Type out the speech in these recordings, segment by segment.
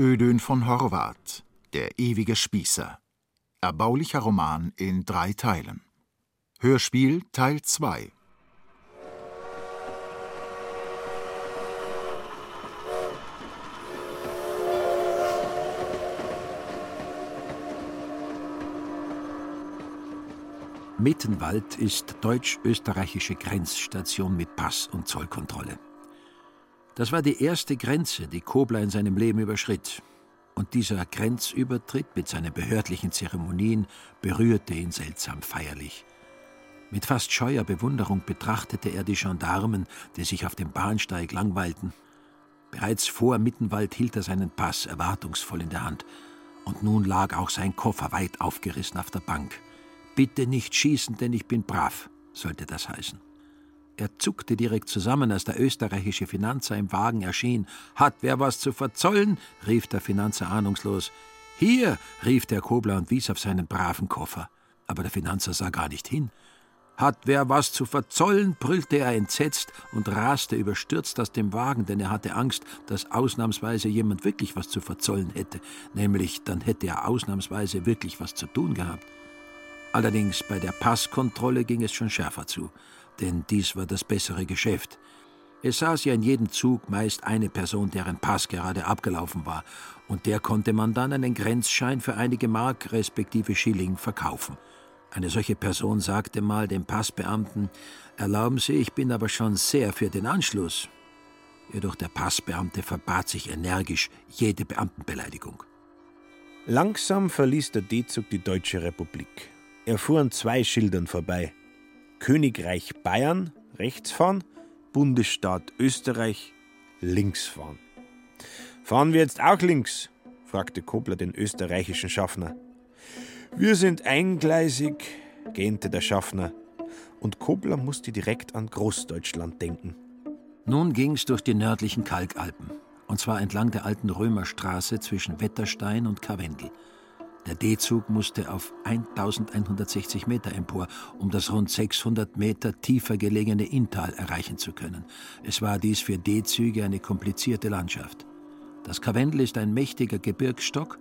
Ödön von Horvath, Der ewige Spießer. Erbaulicher Roman in drei Teilen. Hörspiel Teil 2. Mittenwald ist deutsch-österreichische Grenzstation mit Pass- und Zollkontrolle. Das war die erste Grenze, die Kobler in seinem Leben überschritt. Und dieser Grenzübertritt mit seinen behördlichen Zeremonien berührte ihn seltsam feierlich. Mit fast scheuer Bewunderung betrachtete er die Gendarmen, die sich auf dem Bahnsteig langweilten. Bereits vor Mittenwald hielt er seinen Pass erwartungsvoll in der Hand. Und nun lag auch sein Koffer weit aufgerissen auf der Bank. Bitte nicht schießen, denn ich bin brav, sollte das heißen. Er zuckte direkt zusammen, als der österreichische Finanzer im Wagen erschien. Hat wer was zu verzollen? rief der Finanzer ahnungslos. Hier, rief der Kobler und wies auf seinen braven Koffer. Aber der Finanzer sah gar nicht hin. Hat wer was zu verzollen? brüllte er entsetzt und raste überstürzt aus dem Wagen, denn er hatte Angst, dass ausnahmsweise jemand wirklich was zu verzollen hätte. Nämlich, dann hätte er ausnahmsweise wirklich was zu tun gehabt. Allerdings bei der Passkontrolle ging es schon schärfer zu, denn dies war das bessere Geschäft. Es saß ja in jedem Zug meist eine Person, deren Pass gerade abgelaufen war, und der konnte man dann einen Grenzschein für einige Mark respektive Schilling verkaufen. Eine solche Person sagte mal dem Passbeamten, Erlauben Sie, ich bin aber schon sehr für den Anschluss. Jedoch der Passbeamte verbat sich energisch jede Beamtenbeleidigung. Langsam verließ der D-Zug die Deutsche Republik. Er fuhr an zwei Schildern vorbei. Königreich Bayern rechts fahren, Bundesstaat Österreich links fahren. Fahren wir jetzt auch links? fragte Kobler den österreichischen Schaffner. Wir sind eingleisig, gähnte der Schaffner, und Kobler musste direkt an Großdeutschland denken. Nun ging's durch die nördlichen Kalkalpen, und zwar entlang der alten Römerstraße zwischen Wetterstein und Karwendel. Der D-Zug musste auf 1160 Meter empor, um das rund 600 Meter tiefer gelegene Inntal erreichen zu können. Es war dies für D-Züge eine komplizierte Landschaft. Das Karwendel ist ein mächtiger Gebirgsstock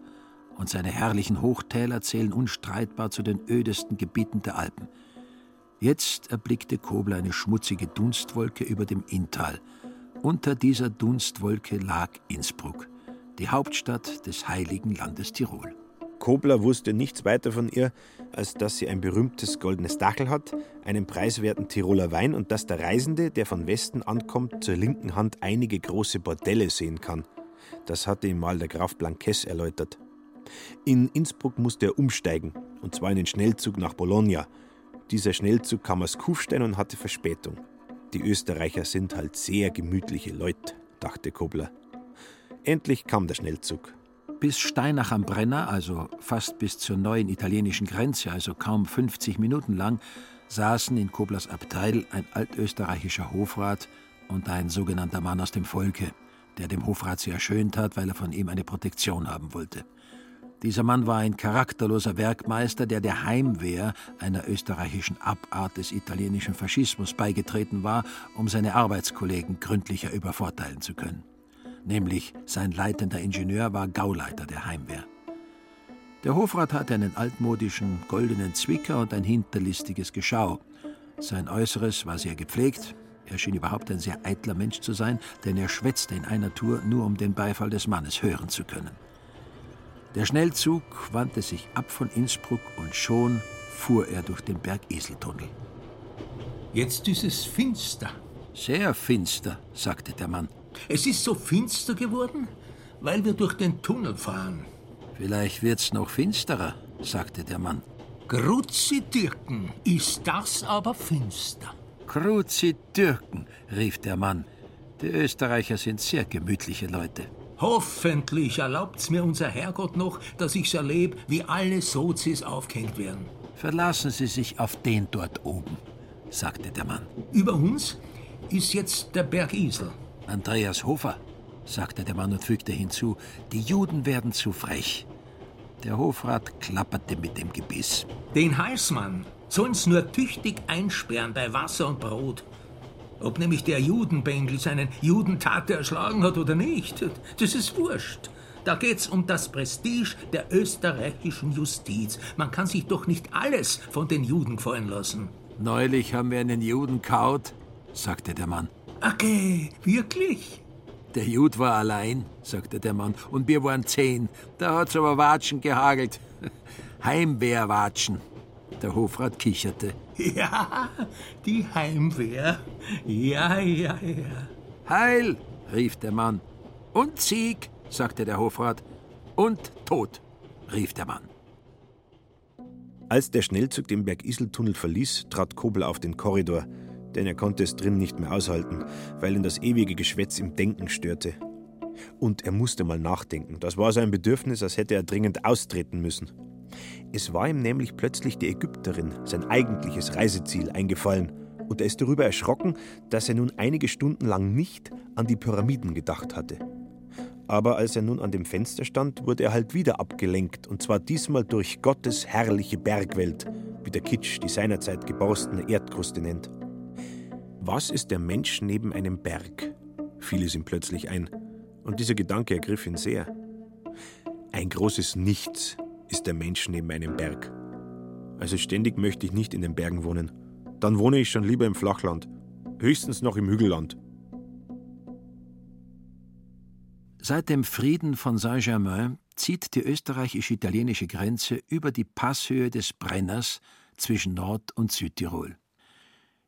und seine herrlichen Hochtäler zählen unstreitbar zu den ödesten Gebieten der Alpen. Jetzt erblickte Kobler eine schmutzige Dunstwolke über dem Inntal. Unter dieser Dunstwolke lag Innsbruck, die Hauptstadt des heiligen Landes Tirol. Kobler wusste nichts weiter von ihr, als dass sie ein berühmtes goldenes Dachel hat, einen preiswerten Tiroler Wein und dass der Reisende, der von Westen ankommt, zur linken Hand einige große Bordelle sehen kann. Das hatte ihm mal der Graf Blanquez erläutert. In Innsbruck musste er umsteigen, und zwar in den Schnellzug nach Bologna. Dieser Schnellzug kam aus Kufstein und hatte Verspätung. Die Österreicher sind halt sehr gemütliche Leute, dachte Kobler. Endlich kam der Schnellzug. Bis Steinach am Brenner, also fast bis zur neuen italienischen Grenze, also kaum 50 Minuten lang, saßen in Koblers Abteil ein altösterreichischer Hofrat und ein sogenannter Mann aus dem Volke, der dem Hofrat sehr schön tat, weil er von ihm eine Protektion haben wollte. Dieser Mann war ein charakterloser Werkmeister, der der Heimwehr, einer österreichischen Abart des italienischen Faschismus, beigetreten war, um seine Arbeitskollegen gründlicher übervorteilen zu können nämlich sein leitender Ingenieur war Gauleiter der Heimwehr. Der Hofrat hatte einen altmodischen goldenen Zwicker und ein hinterlistiges Geschau. Sein Äußeres war sehr gepflegt. Er schien überhaupt ein sehr eitler Mensch zu sein, denn er schwätzte in einer Tour, nur um den Beifall des Mannes hören zu können. Der Schnellzug wandte sich ab von Innsbruck und schon fuhr er durch den Bergiseltunnel. Jetzt ist es finster. Sehr finster, sagte der Mann. Es ist so finster geworden, weil wir durch den Tunnel fahren. Vielleicht wird's noch finsterer, sagte der Mann. Kruzi-Dirken, ist das aber finster. Kruzi-Dirken, rief der Mann. Die Österreicher sind sehr gemütliche Leute. Hoffentlich erlaubt's mir unser Herrgott noch, dass ich's erlebe, wie alle Sozis aufgehängt werden. Verlassen Sie sich auf den dort oben, sagte der Mann. Über uns ist jetzt der Berg Isel. Andreas Hofer, sagte der Mann und fügte hinzu, die Juden werden zu frech. Der Hofrat klapperte mit dem Gebiss. Den Halsmann sollen's nur tüchtig einsperren bei Wasser und Brot. Ob nämlich der Judenbengel seinen Judentate erschlagen hat oder nicht, das ist wurscht. Da geht's um das Prestige der österreichischen Justiz. Man kann sich doch nicht alles von den Juden gefallen lassen. Neulich haben wir einen Juden kaut, sagte der Mann. Okay, wirklich? Der Jud war allein, sagte der Mann, und wir waren zehn. Da hat's aber Watschen gehagelt. Heimwehrwatschen. Der Hofrat kicherte. Ja, die Heimwehr. Ja, ja, ja. Heil, rief der Mann. Und Sieg, sagte der Hofrat. Und Tod, rief der Mann. Als der Schnellzug den Bergiseltunnel verließ, trat Kobel auf den Korridor, denn er konnte es drin nicht mehr aushalten, weil ihn das ewige Geschwätz im Denken störte. Und er musste mal nachdenken. Das war sein Bedürfnis, als hätte er dringend austreten müssen. Es war ihm nämlich plötzlich die Ägypterin, sein eigentliches Reiseziel, eingefallen, und er ist darüber erschrocken, dass er nun einige Stunden lang nicht an die Pyramiden gedacht hatte. Aber als er nun an dem Fenster stand, wurde er halt wieder abgelenkt, und zwar diesmal durch Gottes herrliche Bergwelt, wie der Kitsch die seinerzeit geborstene Erdkruste nennt. Was ist der Mensch neben einem Berg? fiel es ihm plötzlich ein, und dieser Gedanke ergriff ihn sehr. Ein großes Nichts ist der Mensch neben einem Berg. Also ständig möchte ich nicht in den Bergen wohnen. Dann wohne ich schon lieber im Flachland, höchstens noch im Hügelland. Seit dem Frieden von Saint-Germain zieht die österreichisch-italienische Grenze über die Passhöhe des Brenners zwischen Nord- und Südtirol.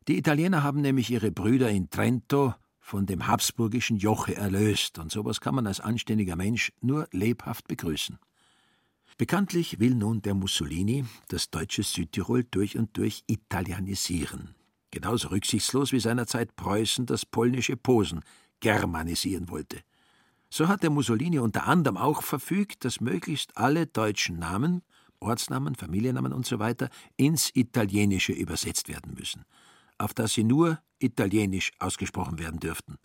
Die Italiener haben nämlich ihre Brüder in Trento von dem habsburgischen Joche erlöst, und sowas kann man als anständiger Mensch nur lebhaft begrüßen. Bekanntlich will nun der Mussolini das deutsche Südtirol durch und durch italienisieren. Genauso rücksichtslos wie seinerzeit Preußen das polnische Posen germanisieren wollte. So hat der Mussolini unter anderem auch verfügt, dass möglichst alle deutschen Namen, Ortsnamen, Familiennamen usw. So ins Italienische übersetzt werden müssen, auf dass sie nur italienisch ausgesprochen werden dürften.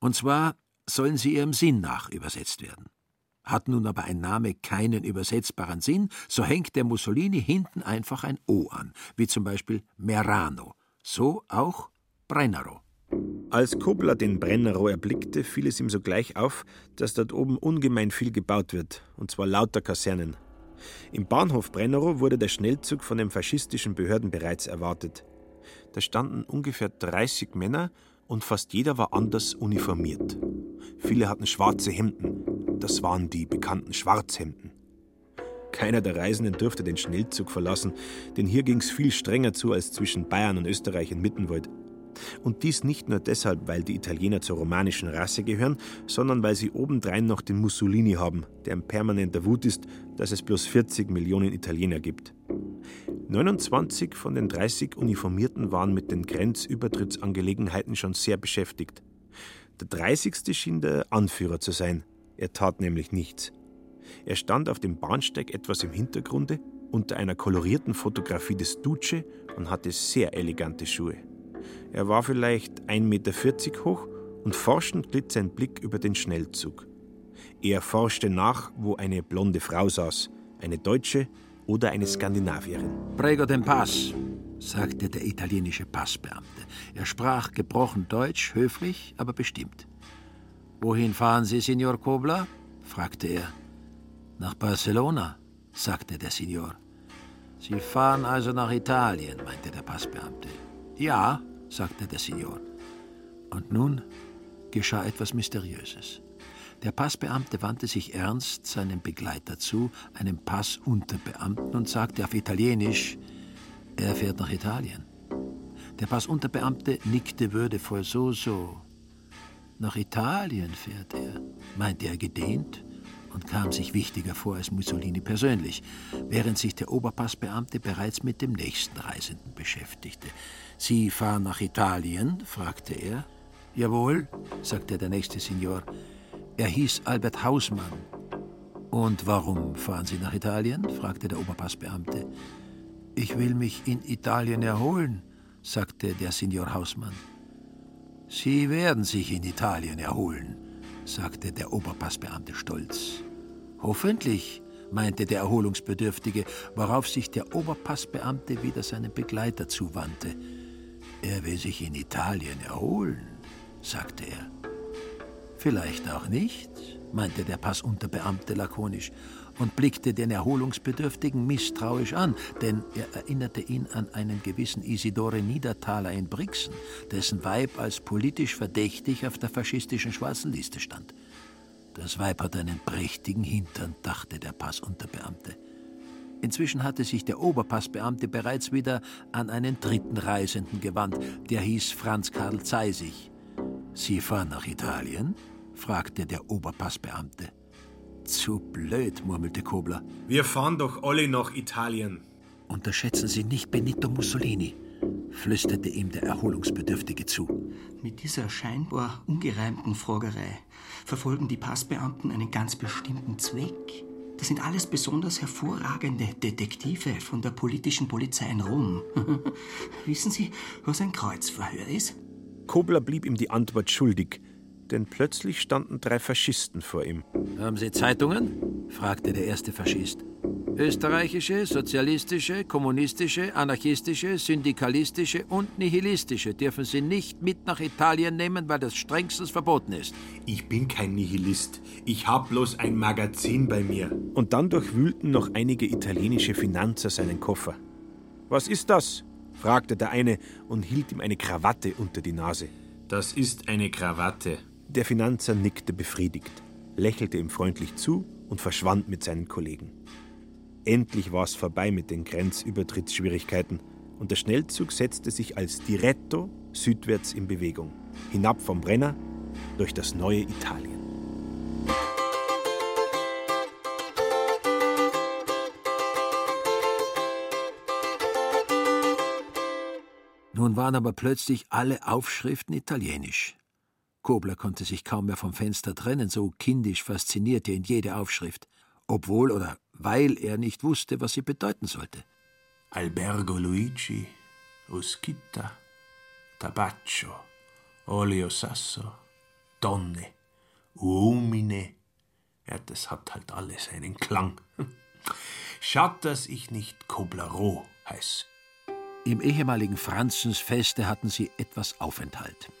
Und zwar sollen sie ihrem Sinn nach übersetzt werden. Hat nun aber ein Name keinen übersetzbaren Sinn, so hängt der Mussolini hinten einfach ein O an, wie zum Beispiel Merano, so auch Brennero. Als Kobler den Brennero erblickte, fiel es ihm sogleich auf, dass dort oben ungemein viel gebaut wird, und zwar lauter Kasernen. Im Bahnhof Brennero wurde der Schnellzug von den faschistischen Behörden bereits erwartet. Da standen ungefähr 30 Männer und fast jeder war anders uniformiert. Viele hatten schwarze Hemden, das waren die bekannten Schwarzhemden. Keiner der Reisenden durfte den Schnellzug verlassen, denn hier ging es viel strenger zu als zwischen Bayern und Österreich in Mittenwald. Und dies nicht nur deshalb, weil die Italiener zur romanischen Rasse gehören, sondern weil sie obendrein noch den Mussolini haben, der ein permanenter Wut ist, dass es bloß 40 Millionen Italiener gibt. 29 von den 30 Uniformierten waren mit den Grenzübertrittsangelegenheiten schon sehr beschäftigt. Der 30. schien der Anführer zu sein. Er tat nämlich nichts. Er stand auf dem Bahnsteig etwas im Hintergrunde unter einer kolorierten Fotografie des Duce und hatte sehr elegante Schuhe. Er war vielleicht 1,40 Meter hoch und forschend glitt sein Blick über den Schnellzug. Er forschte nach, wo eine blonde Frau saß, eine Deutsche oder eine Skandinavierin. Prego den Pass, sagte der italienische Passbeamte. Er sprach gebrochen Deutsch, höflich, aber bestimmt. Wohin fahren Sie, Signor Kobler? fragte er. Nach Barcelona, sagte der Signor. Sie fahren also nach Italien, meinte der Passbeamte. Ja, sagte der Signor. Und nun geschah etwas Mysteriöses. Der Passbeamte wandte sich ernst seinem Begleiter zu, einem Passunterbeamten, und sagte auf Italienisch, er fährt nach Italien. Der Passunterbeamte nickte würdevoll, so, so. Nach Italien fährt er, meinte er gedehnt und kam sich wichtiger vor als Mussolini persönlich, während sich der Oberpassbeamte bereits mit dem nächsten Reisenden beschäftigte. Sie fahren nach Italien? fragte er. Jawohl, sagte der nächste Signor. Er hieß Albert Hausmann. Und warum fahren Sie nach Italien? fragte der Oberpassbeamte. Ich will mich in Italien erholen, sagte der Signor Hausmann. Sie werden sich in Italien erholen, sagte der Oberpassbeamte stolz. Hoffentlich, meinte der Erholungsbedürftige, worauf sich der Oberpassbeamte wieder seinem Begleiter zuwandte. Er will sich in Italien erholen, sagte er. Vielleicht auch nicht, meinte der Passunterbeamte lakonisch und blickte den Erholungsbedürftigen misstrauisch an, denn er erinnerte ihn an einen gewissen Isidore Niedertaler in Brixen, dessen Weib als politisch verdächtig auf der faschistischen schwarzen Liste stand. Das Weib hat einen prächtigen Hintern, dachte der Passunterbeamte. Inzwischen hatte sich der Oberpassbeamte bereits wieder an einen dritten Reisenden gewandt, der hieß Franz Karl Zeisig. Sie fahren nach Italien? Fragte der Oberpassbeamte. Zu blöd, murmelte Kobler. Wir fahren doch alle nach Italien. Unterschätzen Sie nicht Benito Mussolini, flüsterte ihm der Erholungsbedürftige zu. Mit dieser scheinbar ungereimten Fragerei verfolgen die Passbeamten einen ganz bestimmten Zweck. Das sind alles besonders hervorragende Detektive von der politischen Polizei in Rom. Wissen Sie, was ein Kreuzverhör ist? Kobler blieb ihm die Antwort schuldig denn plötzlich standen drei Faschisten vor ihm. Haben Sie Zeitungen? fragte der erste Faschist. Österreichische, sozialistische, kommunistische, anarchistische, syndikalistische und nihilistische dürfen Sie nicht mit nach Italien nehmen, weil das strengstens verboten ist. Ich bin kein Nihilist. Ich hab bloß ein Magazin bei mir. Und dann durchwühlten noch einige italienische Finanzer seinen Koffer. Was ist das? fragte der eine und hielt ihm eine Krawatte unter die Nase. Das ist eine Krawatte, der Finanzer nickte befriedigt, lächelte ihm freundlich zu und verschwand mit seinen Kollegen. Endlich war es vorbei mit den Grenzübertrittsschwierigkeiten und der Schnellzug setzte sich als Diretto südwärts in Bewegung, hinab vom Brenner durch das neue Italien. Nun waren aber plötzlich alle Aufschriften italienisch. Kobler konnte sich kaum mehr vom Fenster trennen, so kindisch faszinierte ihn jede Aufschrift, obwohl oder weil er nicht wusste, was sie bedeuten sollte. Albergo Luigi, Uschitta, Tabaccio, Olio Sasso, Donne, Uomine. Ja, das hat halt alles einen Klang. Schaut, dass ich nicht Koblero heiß. Im ehemaligen Franzensfeste hatten sie etwas Aufenthalt.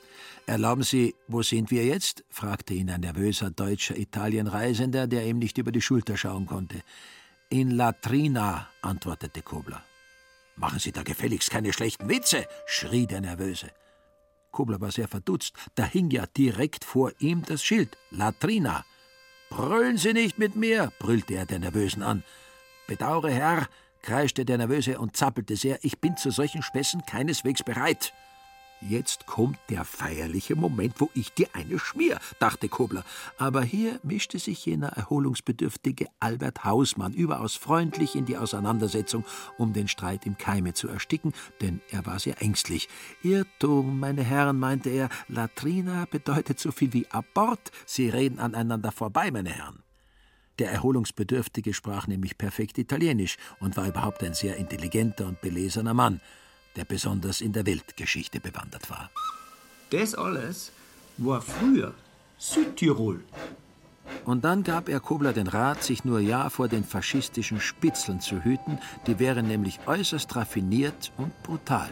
Erlauben Sie, wo sind wir jetzt? fragte ihn ein nervöser deutscher Italienreisender, der ihm nicht über die Schulter schauen konnte. In Latrina, antwortete Kobler. Machen Sie da gefälligst keine schlechten Witze, schrie der Nervöse. Kobler war sehr verdutzt. Da hing ja direkt vor ihm das Schild Latrina. Brüllen Sie nicht mit mir, brüllte er den Nervösen an. Bedaure, Herr, kreischte der Nervöse und zappelte sehr, ich bin zu solchen Späßen keineswegs bereit. Jetzt kommt der feierliche Moment, wo ich dir eine schmier, dachte Kobler. Aber hier mischte sich jener erholungsbedürftige Albert Hausmann überaus freundlich in die Auseinandersetzung, um den Streit im Keime zu ersticken, denn er war sehr ängstlich. Irrtum, meine Herren, meinte er, Latrina bedeutet so viel wie Abort. Sie reden aneinander vorbei, meine Herren. Der Erholungsbedürftige sprach nämlich perfekt Italienisch und war überhaupt ein sehr intelligenter und belesener Mann der besonders in der Weltgeschichte bewandert war. Das alles war früher Südtirol. Und dann gab er Kobler den Rat, sich nur ja vor den faschistischen Spitzeln zu hüten, die wären nämlich äußerst raffiniert und brutal.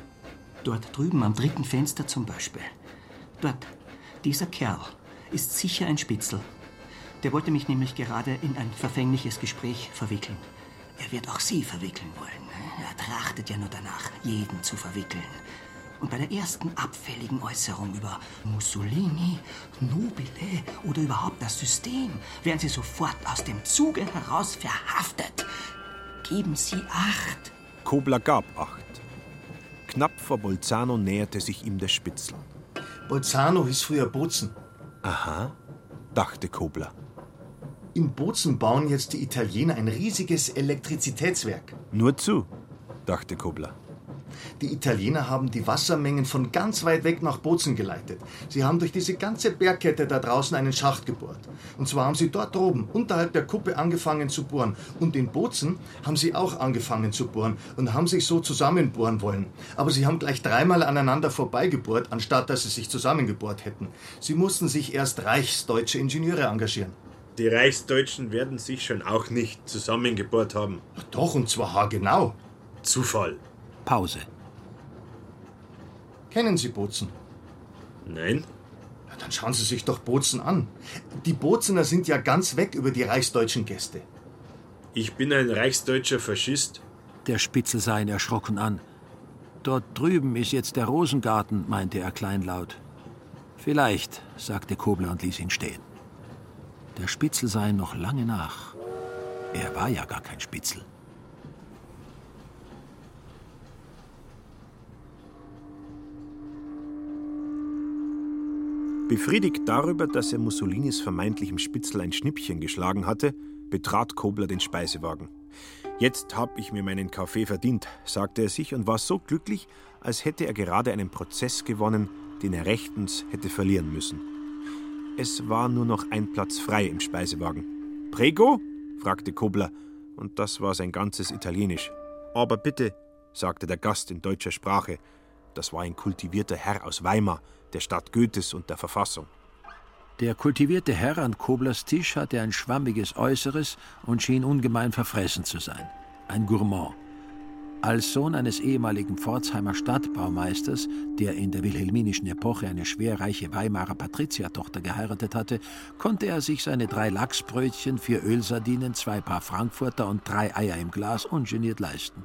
Dort drüben am dritten Fenster zum Beispiel. Dort, dieser Kerl ist sicher ein Spitzel. Der wollte mich nämlich gerade in ein verfängliches Gespräch verwickeln. Er wird auch Sie verwickeln wollen. Er trachtet ja nur danach, jeden zu verwickeln. Und bei der ersten abfälligen Äußerung über Mussolini, Nobile oder überhaupt das System werden Sie sofort aus dem Zuge heraus verhaftet. Geben Sie Acht. Kobler gab Acht. Knapp vor Bolzano näherte sich ihm der Spitzel. Bolzano hieß früher Bozen. Aha, dachte Kobler. In Bozen bauen jetzt die Italiener ein riesiges Elektrizitätswerk. Nur zu, dachte Kobler. Die Italiener haben die Wassermengen von ganz weit weg nach Bozen geleitet. Sie haben durch diese ganze Bergkette da draußen einen Schacht gebohrt. Und zwar haben sie dort oben, unterhalb der Kuppe, angefangen zu bohren. Und in Bozen haben sie auch angefangen zu bohren und haben sich so zusammenbohren wollen. Aber sie haben gleich dreimal aneinander vorbeigebohrt, anstatt dass sie sich zusammengebohrt hätten. Sie mussten sich erst reichsdeutsche Ingenieure engagieren. Die Reichsdeutschen werden sich schon auch nicht zusammengebohrt haben. Doch, und zwar haargenau. Zufall. Pause. Kennen Sie Bozen? Nein. Dann schauen Sie sich doch Bozen an. Die Bozener sind ja ganz weg über die reichsdeutschen Gäste. Ich bin ein reichsdeutscher Faschist. Der Spitzel sah ihn erschrocken an. Dort drüben ist jetzt der Rosengarten, meinte er kleinlaut. Vielleicht, sagte Kobler und ließ ihn stehen. Der Spitzel ihn noch lange nach. Er war ja gar kein Spitzel. Befriedigt darüber, dass er Mussolinis vermeintlichem Spitzel ein Schnippchen geschlagen hatte, betrat Kobler den Speisewagen. Jetzt hab ich mir meinen Kaffee verdient, sagte er sich und war so glücklich, als hätte er gerade einen Prozess gewonnen, den er rechtens hätte verlieren müssen. Es war nur noch ein Platz frei im Speisewagen. Prego? fragte Kobler, und das war sein ganzes Italienisch. Aber bitte, sagte der Gast in deutscher Sprache. Das war ein kultivierter Herr aus Weimar, der Stadt Goethes und der Verfassung. Der kultivierte Herr an Koblers Tisch hatte ein schwammiges Äußeres und schien ungemein verfressen zu sein. Ein Gourmand. Als Sohn eines ehemaligen Pforzheimer Stadtbaumeisters, der in der wilhelminischen Epoche eine schwerreiche Weimarer Patriziertochter geheiratet hatte, konnte er sich seine drei Lachsbrötchen, vier Ölsardinen, zwei Paar Frankfurter und drei Eier im Glas ungeniert leisten.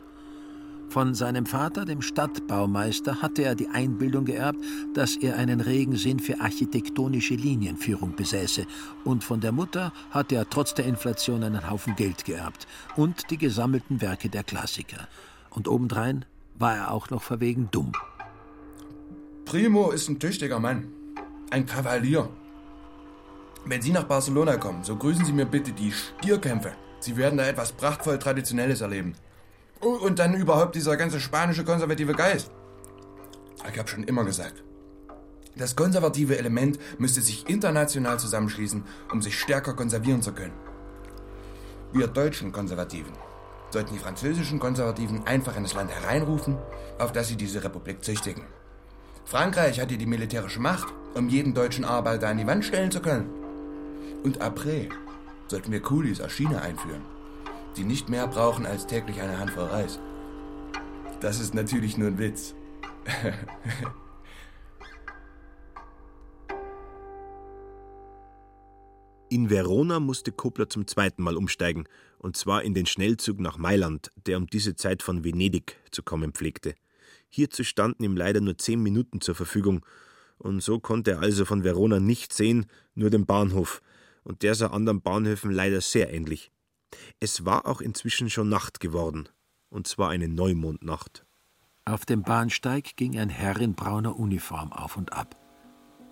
Von seinem Vater, dem Stadtbaumeister, hatte er die Einbildung geerbt, dass er einen regen Sinn für architektonische Linienführung besäße, und von der Mutter hatte er trotz der Inflation einen Haufen Geld geerbt und die gesammelten Werke der Klassiker. Und obendrein war er auch noch verwegen dumm. Primo ist ein tüchtiger Mann, ein Kavalier. Wenn Sie nach Barcelona kommen, so grüßen Sie mir bitte die Stierkämpfe. Sie werden da etwas prachtvoll Traditionelles erleben. Und dann überhaupt dieser ganze spanische konservative Geist. Ich habe schon immer gesagt, das konservative Element müsste sich international zusammenschließen, um sich stärker konservieren zu können. Wir deutschen Konservativen sollten die französischen Konservativen einfach in das Land hereinrufen, auf das sie diese Republik züchtigen. Frankreich hat hier die militärische Macht, um jeden deutschen Arbeiter an die Wand stellen zu können. Und après sollten wir Coolies aus China einführen die nicht mehr brauchen als täglich eine Handvoll Reis. Das ist natürlich nur ein Witz. In Verona musste Kobler zum zweiten Mal umsteigen, und zwar in den Schnellzug nach Mailand, der um diese Zeit von Venedig zu kommen pflegte. Hierzu standen ihm leider nur zehn Minuten zur Verfügung, und so konnte er also von Verona nicht sehen, nur den Bahnhof, und der sah anderen Bahnhöfen leider sehr ähnlich. Es war auch inzwischen schon Nacht geworden, und zwar eine Neumondnacht. Auf dem Bahnsteig ging ein Herr in brauner Uniform auf und ab.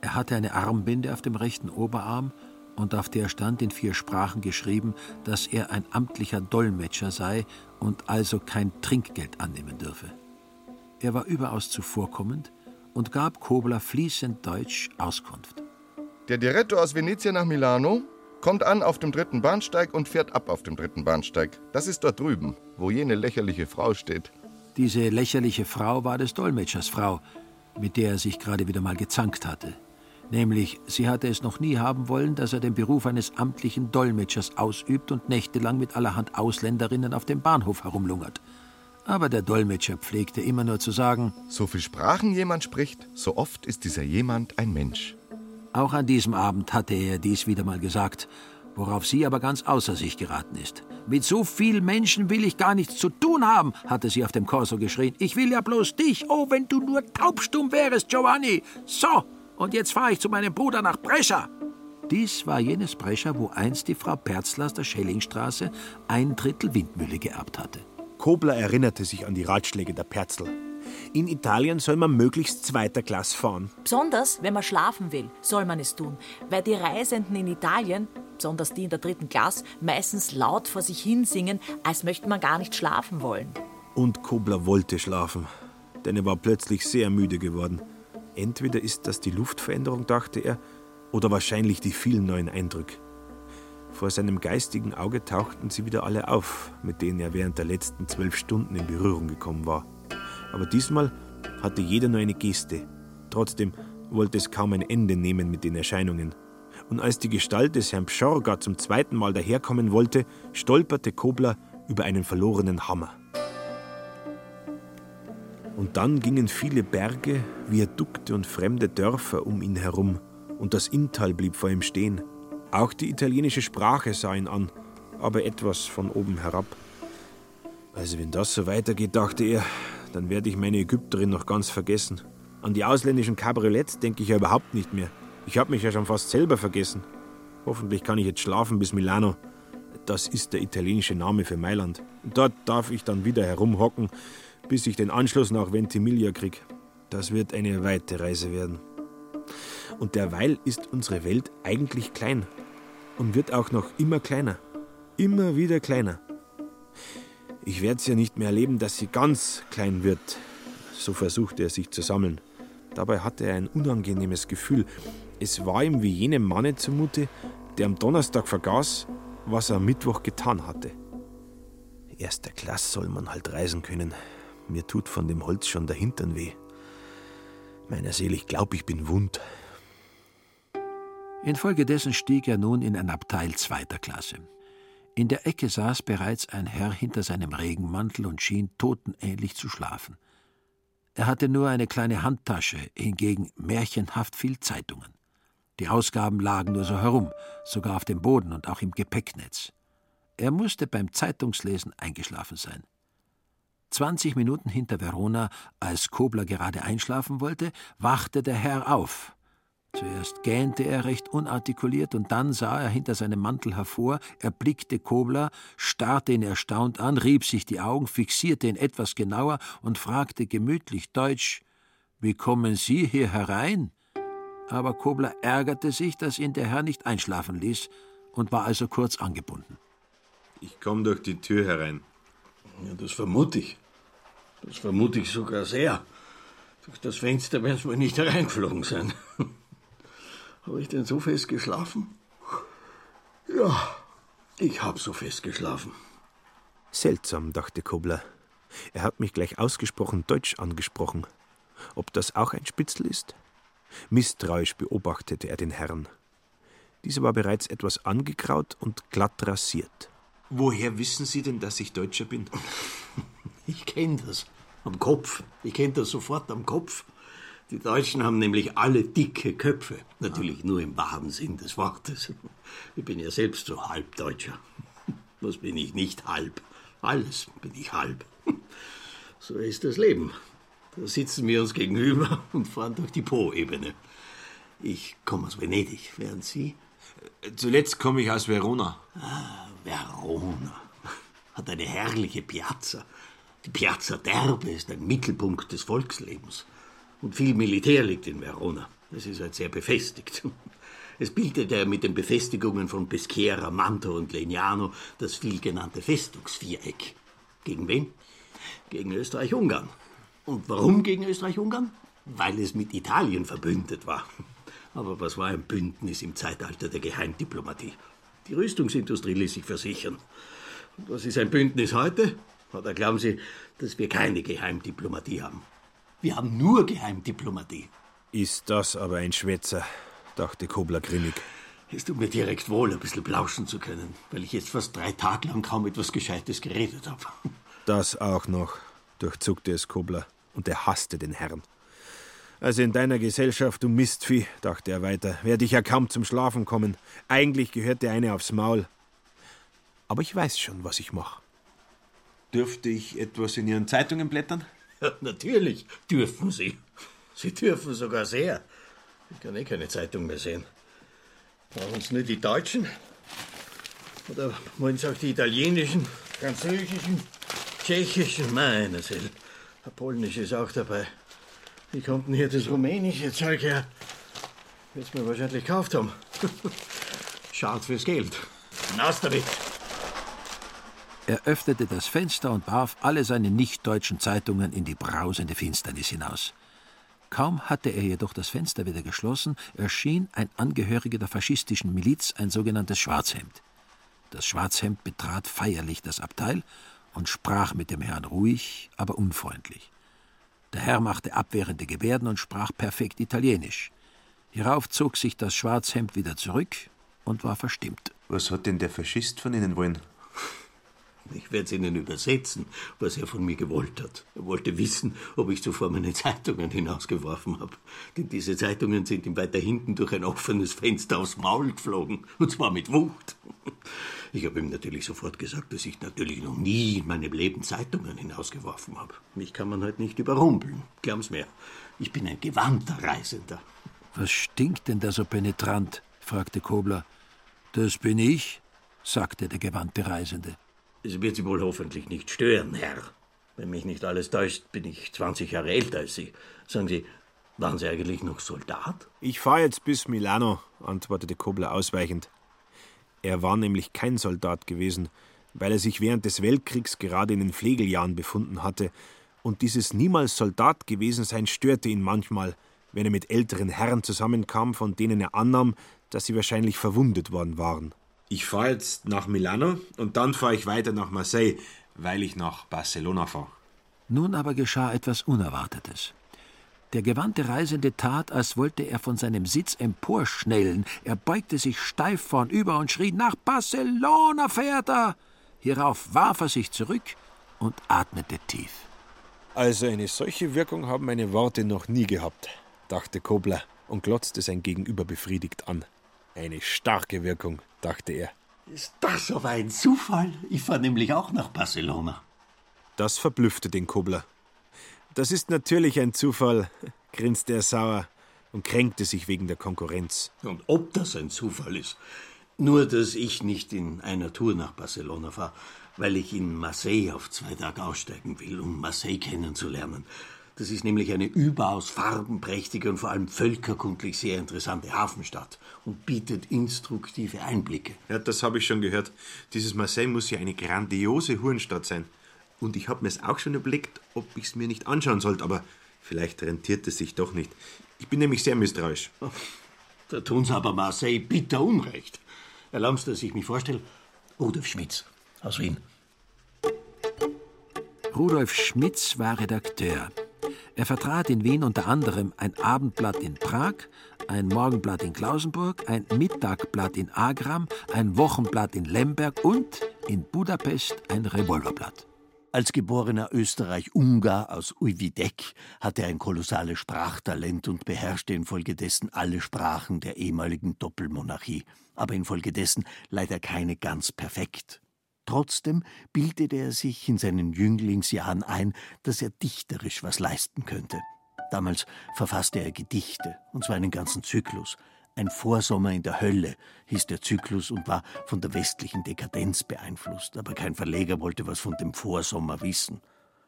Er hatte eine Armbinde auf dem rechten Oberarm und auf der stand in vier Sprachen geschrieben, dass er ein amtlicher Dolmetscher sei und also kein Trinkgeld annehmen dürfe. Er war überaus zuvorkommend und gab Kobler fließend Deutsch Auskunft. Der Diretto aus Venezia nach Milano kommt an auf dem dritten Bahnsteig und fährt ab auf dem dritten Bahnsteig. Das ist dort drüben, wo jene lächerliche Frau steht. Diese lächerliche Frau war des Dolmetschers Frau, mit der er sich gerade wieder mal gezankt hatte. Nämlich, sie hatte es noch nie haben wollen, dass er den Beruf eines amtlichen Dolmetschers ausübt und nächtelang mit allerhand Ausländerinnen auf dem Bahnhof herumlungert. Aber der Dolmetscher pflegte immer nur zu sagen: So viel Sprachen jemand spricht, so oft ist dieser jemand ein Mensch. Auch an diesem Abend hatte er dies wieder mal gesagt, worauf sie aber ganz außer sich geraten ist. Mit so vielen Menschen will ich gar nichts zu tun haben, hatte sie auf dem Korso geschrien. Ich will ja bloß dich. Oh, wenn du nur taubstumm wärst, Giovanni. So, und jetzt fahre ich zu meinem Bruder nach Brescia. Dies war jenes Brescia, wo einst die Frau Perzler aus der Schellingstraße ein Drittel Windmühle geerbt hatte. Kobler erinnerte sich an die Ratschläge der Perzl. In Italien soll man möglichst zweiter Klasse fahren. Besonders, wenn man schlafen will, soll man es tun. Weil die Reisenden in Italien, besonders die in der dritten Klasse, meistens laut vor sich hin singen, als möchte man gar nicht schlafen wollen. Und Kobler wollte schlafen, denn er war plötzlich sehr müde geworden. Entweder ist das die Luftveränderung, dachte er, oder wahrscheinlich die vielen neuen Eindrücke. Vor seinem geistigen Auge tauchten sie wieder alle auf, mit denen er während der letzten zwölf Stunden in Berührung gekommen war aber diesmal hatte jeder nur eine Geste. Trotzdem wollte es kaum ein Ende nehmen mit den Erscheinungen. Und als die Gestalt des Herrn Pschorga zum zweiten Mal daherkommen wollte, stolperte Kobler über einen verlorenen Hammer. Und dann gingen viele Berge, Viadukte und fremde Dörfer um ihn herum, Und das Inntal blieb vor ihm stehen. Auch die italienische Sprache sah ihn an, aber etwas von oben herab. Also wenn das so weitergeht, dachte er, dann werde ich meine Ägypterin noch ganz vergessen. An die ausländischen Cabriolets denke ich ja überhaupt nicht mehr. Ich habe mich ja schon fast selber vergessen. Hoffentlich kann ich jetzt schlafen bis Milano. Das ist der italienische Name für Mailand. Dort darf ich dann wieder herumhocken, bis ich den Anschluss nach Ventimiglia krieg. Das wird eine weite Reise werden. Und derweil ist unsere Welt eigentlich klein und wird auch noch immer kleiner. Immer wieder kleiner. Ich werde es ja nicht mehr erleben, dass sie ganz klein wird. So versuchte er sich zu sammeln. Dabei hatte er ein unangenehmes Gefühl. Es war ihm wie jenem Manne zumute, der am Donnerstag vergaß, was er am Mittwoch getan hatte. Erster Klasse soll man halt reisen können. Mir tut von dem Holz schon der Hintern weh. Meiner Seele, ich glaube, ich bin wund. Infolgedessen stieg er nun in ein Abteil zweiter Klasse. In der Ecke saß bereits ein Herr hinter seinem Regenmantel und schien totenähnlich zu schlafen. Er hatte nur eine kleine Handtasche, hingegen märchenhaft viel Zeitungen. Die Ausgaben lagen nur so herum, sogar auf dem Boden und auch im Gepäcknetz. Er musste beim Zeitungslesen eingeschlafen sein. Zwanzig Minuten hinter Verona, als Kobler gerade einschlafen wollte, wachte der Herr auf. Zuerst gähnte er recht unartikuliert, und dann sah er hinter seinem Mantel hervor, erblickte Kobler, starrte ihn erstaunt an, rieb sich die Augen, fixierte ihn etwas genauer und fragte gemütlich deutsch Wie kommen Sie hier herein? Aber Kobler ärgerte sich, dass ihn der Herr nicht einschlafen ließ und war also kurz angebunden. Ich komme durch die Tür herein. Ja, das vermute ich. Das vermute ich sogar sehr. Durch das Fenster werden Sie wohl nicht hereingeflogen sein. Habe ich denn so fest geschlafen? Ja, ich habe so fest geschlafen. Seltsam, dachte Kobler. Er hat mich gleich ausgesprochen deutsch angesprochen. Ob das auch ein Spitzel ist? Misstrauisch beobachtete er den Herrn. Dieser war bereits etwas angekraut und glatt rasiert. Woher wissen Sie denn, dass ich Deutscher bin? Ich kenne das. Am Kopf. Ich kenne das sofort am Kopf. Die Deutschen haben nämlich alle dicke Köpfe. Natürlich nur im wahren Sinn des Wortes. Ich bin ja selbst so halb Deutscher. Was bin ich nicht halb? Alles bin ich halb. So ist das Leben. Da sitzen wir uns gegenüber und fahren durch die Po-Ebene. Ich komme aus Venedig, während Sie? Zuletzt komme ich aus Verona. Ah, Verona. Hat eine herrliche Piazza. Die Piazza d'Erbe ist ein Mittelpunkt des Volkslebens. Und viel Militär liegt in Verona. Es ist halt sehr befestigt. Es bildet ja mit den Befestigungen von Peschiera, Manto und Legnano das vielgenannte Festungsviereck. Gegen wen? Gegen Österreich-Ungarn. Und warum gegen Österreich-Ungarn? Weil es mit Italien verbündet war. Aber was war ein Bündnis im Zeitalter der Geheimdiplomatie? Die Rüstungsindustrie ließ sich versichern. Und was ist ein Bündnis heute? Oder glauben Sie, dass wir keine Geheimdiplomatie haben? Wir haben nur Geheimdiplomatie. Ist das aber ein Schwätzer, dachte Kobler grimmig. Es tut mir direkt wohl, ein bisschen plauschen zu können, weil ich jetzt fast drei Tage lang kaum etwas Gescheites geredet habe. Das auch noch, durchzuckte es Kobler, und er hasste den Herrn. Also in deiner Gesellschaft, du Mistvieh, dachte er weiter, werde ich ja kaum zum Schlafen kommen. Eigentlich gehört der eine aufs Maul. Aber ich weiß schon, was ich mache. Dürfte ich etwas in Ihren Zeitungen blättern? Ja, natürlich dürfen Sie. Sie dürfen sogar sehr. Ich kann eh keine Zeitung mehr sehen. Brauchen Sie nicht die Deutschen? Oder wollen Sie auch die italienischen, französischen, tschechischen? Meine Seele. Der polnische ist auch dabei. Wie kommt denn hier das rumänische Zeug her? Wird's mir wahrscheinlich gekauft haben. Schade fürs Geld. Hinaus damit! Er öffnete das Fenster und warf alle seine nicht-deutschen Zeitungen in die brausende Finsternis hinaus. Kaum hatte er jedoch das Fenster wieder geschlossen, erschien ein Angehöriger der faschistischen Miliz, ein sogenanntes Schwarzhemd. Das Schwarzhemd betrat feierlich das Abteil und sprach mit dem Herrn ruhig, aber unfreundlich. Der Herr machte abwehrende Gebärden und sprach perfekt Italienisch. Hierauf zog sich das Schwarzhemd wieder zurück und war verstimmt. Was hat denn der Faschist von Ihnen wollen? Ich werde es Ihnen übersetzen, was er von mir gewollt hat. Er wollte wissen, ob ich zuvor meine Zeitungen hinausgeworfen habe. Denn diese Zeitungen sind ihm weiter hinten durch ein offenes Fenster aufs Maul geflogen. Und zwar mit Wucht. Ich habe ihm natürlich sofort gesagt, dass ich natürlich noch nie in meinem Leben Zeitungen hinausgeworfen habe. Mich kann man halt nicht überrumpeln. Glauben's mir. Ich bin ein gewandter Reisender. Was stinkt denn da so penetrant? fragte Kobler. Das bin ich, sagte der gewandte Reisende. Es wird Sie wohl hoffentlich nicht stören, Herr. Wenn mich nicht alles täuscht, bin ich 20 Jahre älter als Sie. Sagen Sie, waren Sie eigentlich noch Soldat? Ich fahre jetzt bis Milano, antwortete Kobler ausweichend. Er war nämlich kein Soldat gewesen, weil er sich während des Weltkriegs gerade in den Pflegeljahren befunden hatte, und dieses niemals Soldat gewesen sein störte ihn manchmal, wenn er mit älteren Herren zusammenkam, von denen er annahm, dass sie wahrscheinlich verwundet worden waren. Ich fahre jetzt nach Milano und dann fahre ich weiter nach Marseille, weil ich nach Barcelona fahre. Nun aber geschah etwas Unerwartetes. Der gewandte Reisende tat, als wollte er von seinem Sitz emporschnellen. Er beugte sich steif vornüber und schrie: Nach Barcelona fährt er! Hierauf warf er sich zurück und atmete tief. Also eine solche Wirkung haben meine Worte noch nie gehabt, dachte Kobler und glotzte sein Gegenüber befriedigt an. Eine starke Wirkung, dachte er. Ist das aber ein Zufall? Ich fahre nämlich auch nach Barcelona. Das verblüffte den Kobler. Das ist natürlich ein Zufall, grinste er sauer und kränkte sich wegen der Konkurrenz. Und ob das ein Zufall ist? Nur, dass ich nicht in einer Tour nach Barcelona fahre, weil ich in Marseille auf zwei Tage aussteigen will, um Marseille kennenzulernen. Das ist nämlich eine überaus farbenprächtige und vor allem völkerkundlich sehr interessante Hafenstadt und bietet instruktive Einblicke. Ja, das habe ich schon gehört. Dieses Marseille muss ja eine grandiose Hurenstadt sein. Und ich habe mir es auch schon überlegt, ob ich es mir nicht anschauen sollte, aber vielleicht rentiert es sich doch nicht. Ich bin nämlich sehr misstrauisch. Da tun Sie aber Marseille bitter Unrecht. Erlauben Sie, dass ich mich vorstelle? Rudolf Schmitz aus Wien. Rudolf Schmitz war Redakteur. Er vertrat in Wien unter anderem ein Abendblatt in Prag, ein Morgenblatt in Klausenburg, ein Mittagblatt in Agram, ein Wochenblatt in Lemberg und in Budapest ein Revolverblatt. Als geborener Österreich-Ungar aus Uividek hatte er ein kolossales Sprachtalent und beherrschte infolgedessen alle Sprachen der ehemaligen Doppelmonarchie, aber infolgedessen leider keine ganz perfekt. Trotzdem bildete er sich in seinen Jünglingsjahren ein, dass er dichterisch was leisten könnte. Damals verfasste er Gedichte, und zwar einen ganzen Zyklus, ein Vorsommer in der Hölle hieß der Zyklus und war von der westlichen Dekadenz beeinflusst, aber kein Verleger wollte was von dem Vorsommer wissen.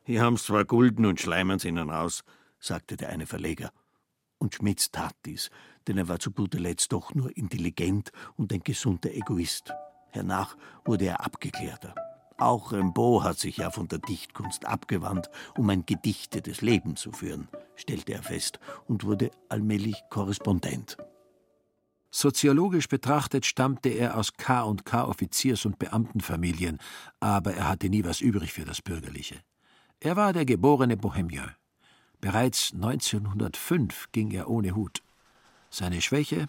Hier haben's zwar Gulden und schleimern's ihnen raus, sagte der eine Verleger. Und Schmitz tat dies, denn er war zu guter Letzt doch nur intelligent und ein gesunder Egoist. Hernach wurde er abgeklärter. Auch Rimbaud hat sich ja von der Dichtkunst abgewandt, um ein Gedichte des Lebens zu führen, stellte er fest und wurde allmählich Korrespondent. Soziologisch betrachtet stammte er aus K und K Offiziers- und Beamtenfamilien, aber er hatte nie was übrig für das Bürgerliche. Er war der geborene Bohemian. Bereits 1905 ging er ohne Hut. Seine Schwäche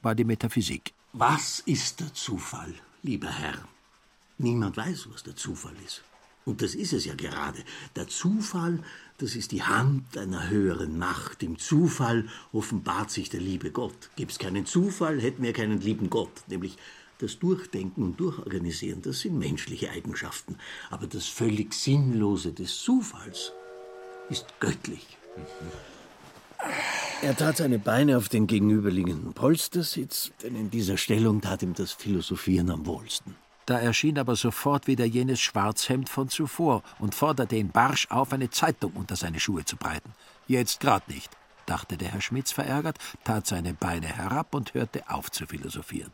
war die Metaphysik. Was ist der Zufall, lieber Herr? Niemand weiß, was der Zufall ist. Und das ist es ja gerade. Der Zufall, das ist die Hand einer höheren Macht. Im Zufall offenbart sich der liebe Gott. Gibt's keinen Zufall, hätten wir keinen lieben Gott. Nämlich das Durchdenken und Durchorganisieren, das sind menschliche Eigenschaften. Aber das völlig Sinnlose des Zufalls ist göttlich. Er tat seine Beine auf den gegenüberliegenden Polstersitz, denn in dieser Stellung tat ihm das Philosophieren am wohlsten. Da erschien aber sofort wieder jenes Schwarzhemd von zuvor und forderte ihn barsch auf, eine Zeitung unter seine Schuhe zu breiten. Jetzt grad nicht, dachte der Herr Schmitz verärgert, tat seine Beine herab und hörte auf zu philosophieren.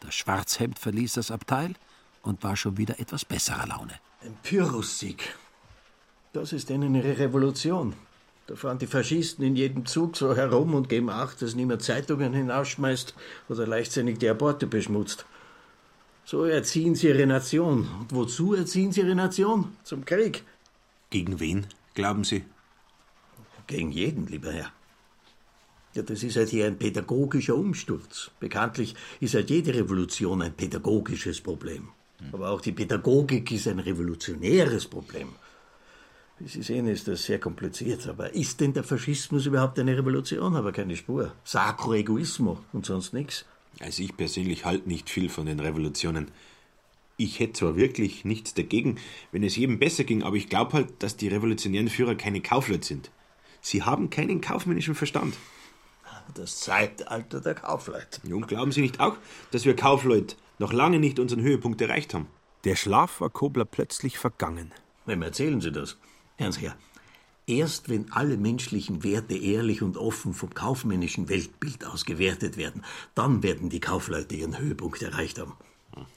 Das Schwarzhemd verließ das Abteil und war schon wieder etwas besserer Laune. Ein Pyrrhussieg. Das ist ihnen ihre Revolution. Da fahren die Faschisten in jedem Zug so herum und geben Acht, dass niemand Zeitungen hinausschmeißt oder leichtsinnig die Aborte beschmutzt. So erziehen sie ihre Nation. Und wozu erziehen sie ihre Nation? Zum Krieg. Gegen wen, glauben Sie? Gegen jeden, lieber Herr. Ja, das ist halt hier ein pädagogischer Umsturz. Bekanntlich ist halt jede Revolution ein pädagogisches Problem. Aber auch die Pädagogik ist ein revolutionäres Problem. Wie Sie sehen, ist das sehr kompliziert. Aber ist denn der Faschismus überhaupt eine Revolution? Aber keine Spur. Sacro Egoismo und sonst nichts. Also ich persönlich halte nicht viel von den Revolutionen. Ich hätte zwar wirklich nichts dagegen, wenn es jedem besser ging, aber ich glaube halt, dass die revolutionären Führer keine Kaufleute sind. Sie haben keinen kaufmännischen Verstand. Das Zeitalter der Kaufleute. Und glauben Sie nicht auch, dass wir Kaufleute noch lange nicht unseren Höhepunkt erreicht haben? Der Schlaf war Kobler plötzlich vergangen. Wem erzählen Sie das? Ernst Herr, erst wenn alle menschlichen Werte ehrlich und offen vom kaufmännischen Weltbild aus gewertet werden, dann werden die Kaufleute ihren Höhepunkt erreicht haben.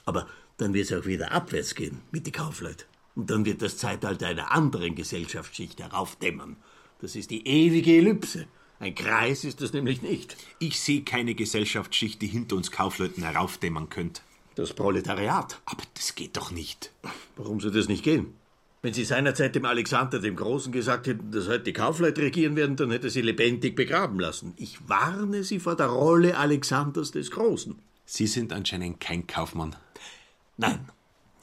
Aber dann wird es auch wieder abwärts gehen mit den Kaufleuten. Und dann wird das Zeitalter einer anderen Gesellschaftsschicht heraufdämmern. Das ist die ewige Ellipse. Ein Kreis ist das nämlich nicht. Ich sehe keine Gesellschaftsschicht, die hinter uns Kaufleuten heraufdämmern könnte. Das Proletariat. Aber das geht doch nicht. Warum soll das nicht gehen? Wenn Sie seinerzeit dem Alexander dem Großen gesagt hätten, dass heute die Kaufleute regieren werden, dann hätte er sie lebendig begraben lassen. Ich warne Sie vor der Rolle Alexanders des Großen. Sie sind anscheinend kein Kaufmann. Nein,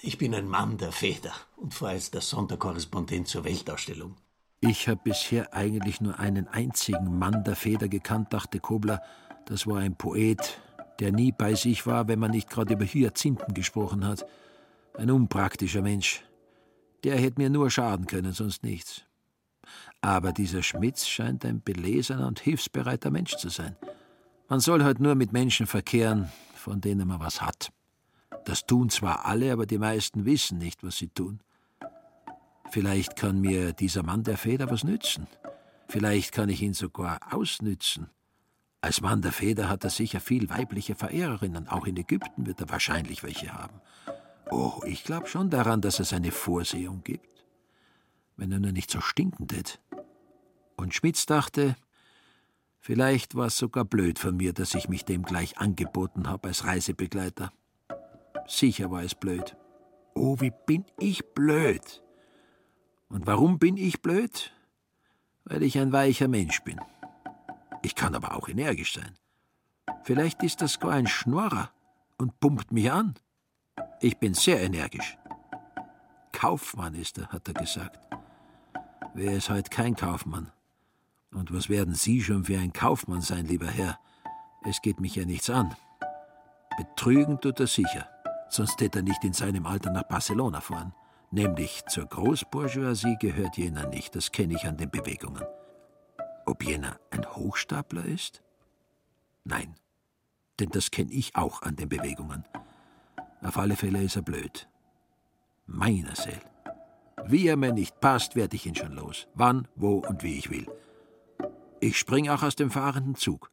ich bin ein Mann der Feder und vorerst der Sonderkorrespondent zur Weltausstellung. Ich habe bisher eigentlich nur einen einzigen Mann der Feder gekannt, dachte Kobler. Das war ein Poet, der nie bei sich war, wenn man nicht gerade über Hyazinthen gesprochen hat. Ein unpraktischer Mensch. Der hätte mir nur schaden können, sonst nichts. Aber dieser Schmitz scheint ein belesener und hilfsbereiter Mensch zu sein. Man soll halt nur mit Menschen verkehren, von denen man was hat. Das tun zwar alle, aber die meisten wissen nicht, was sie tun. Vielleicht kann mir dieser Mann der Feder was nützen. Vielleicht kann ich ihn sogar ausnützen. Als Mann der Feder hat er sicher viel weibliche Verehrerinnen. Auch in Ägypten wird er wahrscheinlich welche haben. Oh, ich glaube schon daran, dass es eine Vorsehung gibt. Wenn er nur nicht so stinkend hätte. Und Schmitz dachte, vielleicht war es sogar blöd von mir, dass ich mich dem gleich angeboten habe als Reisebegleiter. Sicher war es blöd. Oh, wie bin ich blöd. Und warum bin ich blöd? Weil ich ein weicher Mensch bin. Ich kann aber auch energisch sein. Vielleicht ist das gar ein Schnorrer und pumpt mich an. Ich bin sehr energisch. Kaufmann ist er, hat er gesagt. Wer ist heute kein Kaufmann? Und was werden Sie schon für ein Kaufmann sein, lieber Herr? Es geht mich ja nichts an. Betrügen tut er sicher, sonst hätte er nicht in seinem Alter nach Barcelona fahren. Nämlich zur Großbourgeoisie gehört jener nicht, das kenne ich an den Bewegungen. Ob jener ein Hochstapler ist? Nein, denn das kenne ich auch an den Bewegungen. Auf alle Fälle ist er blöd. Meiner Seel. Wie er mir nicht passt, werde ich ihn schon los. Wann, wo und wie ich will. Ich spring auch aus dem fahrenden Zug.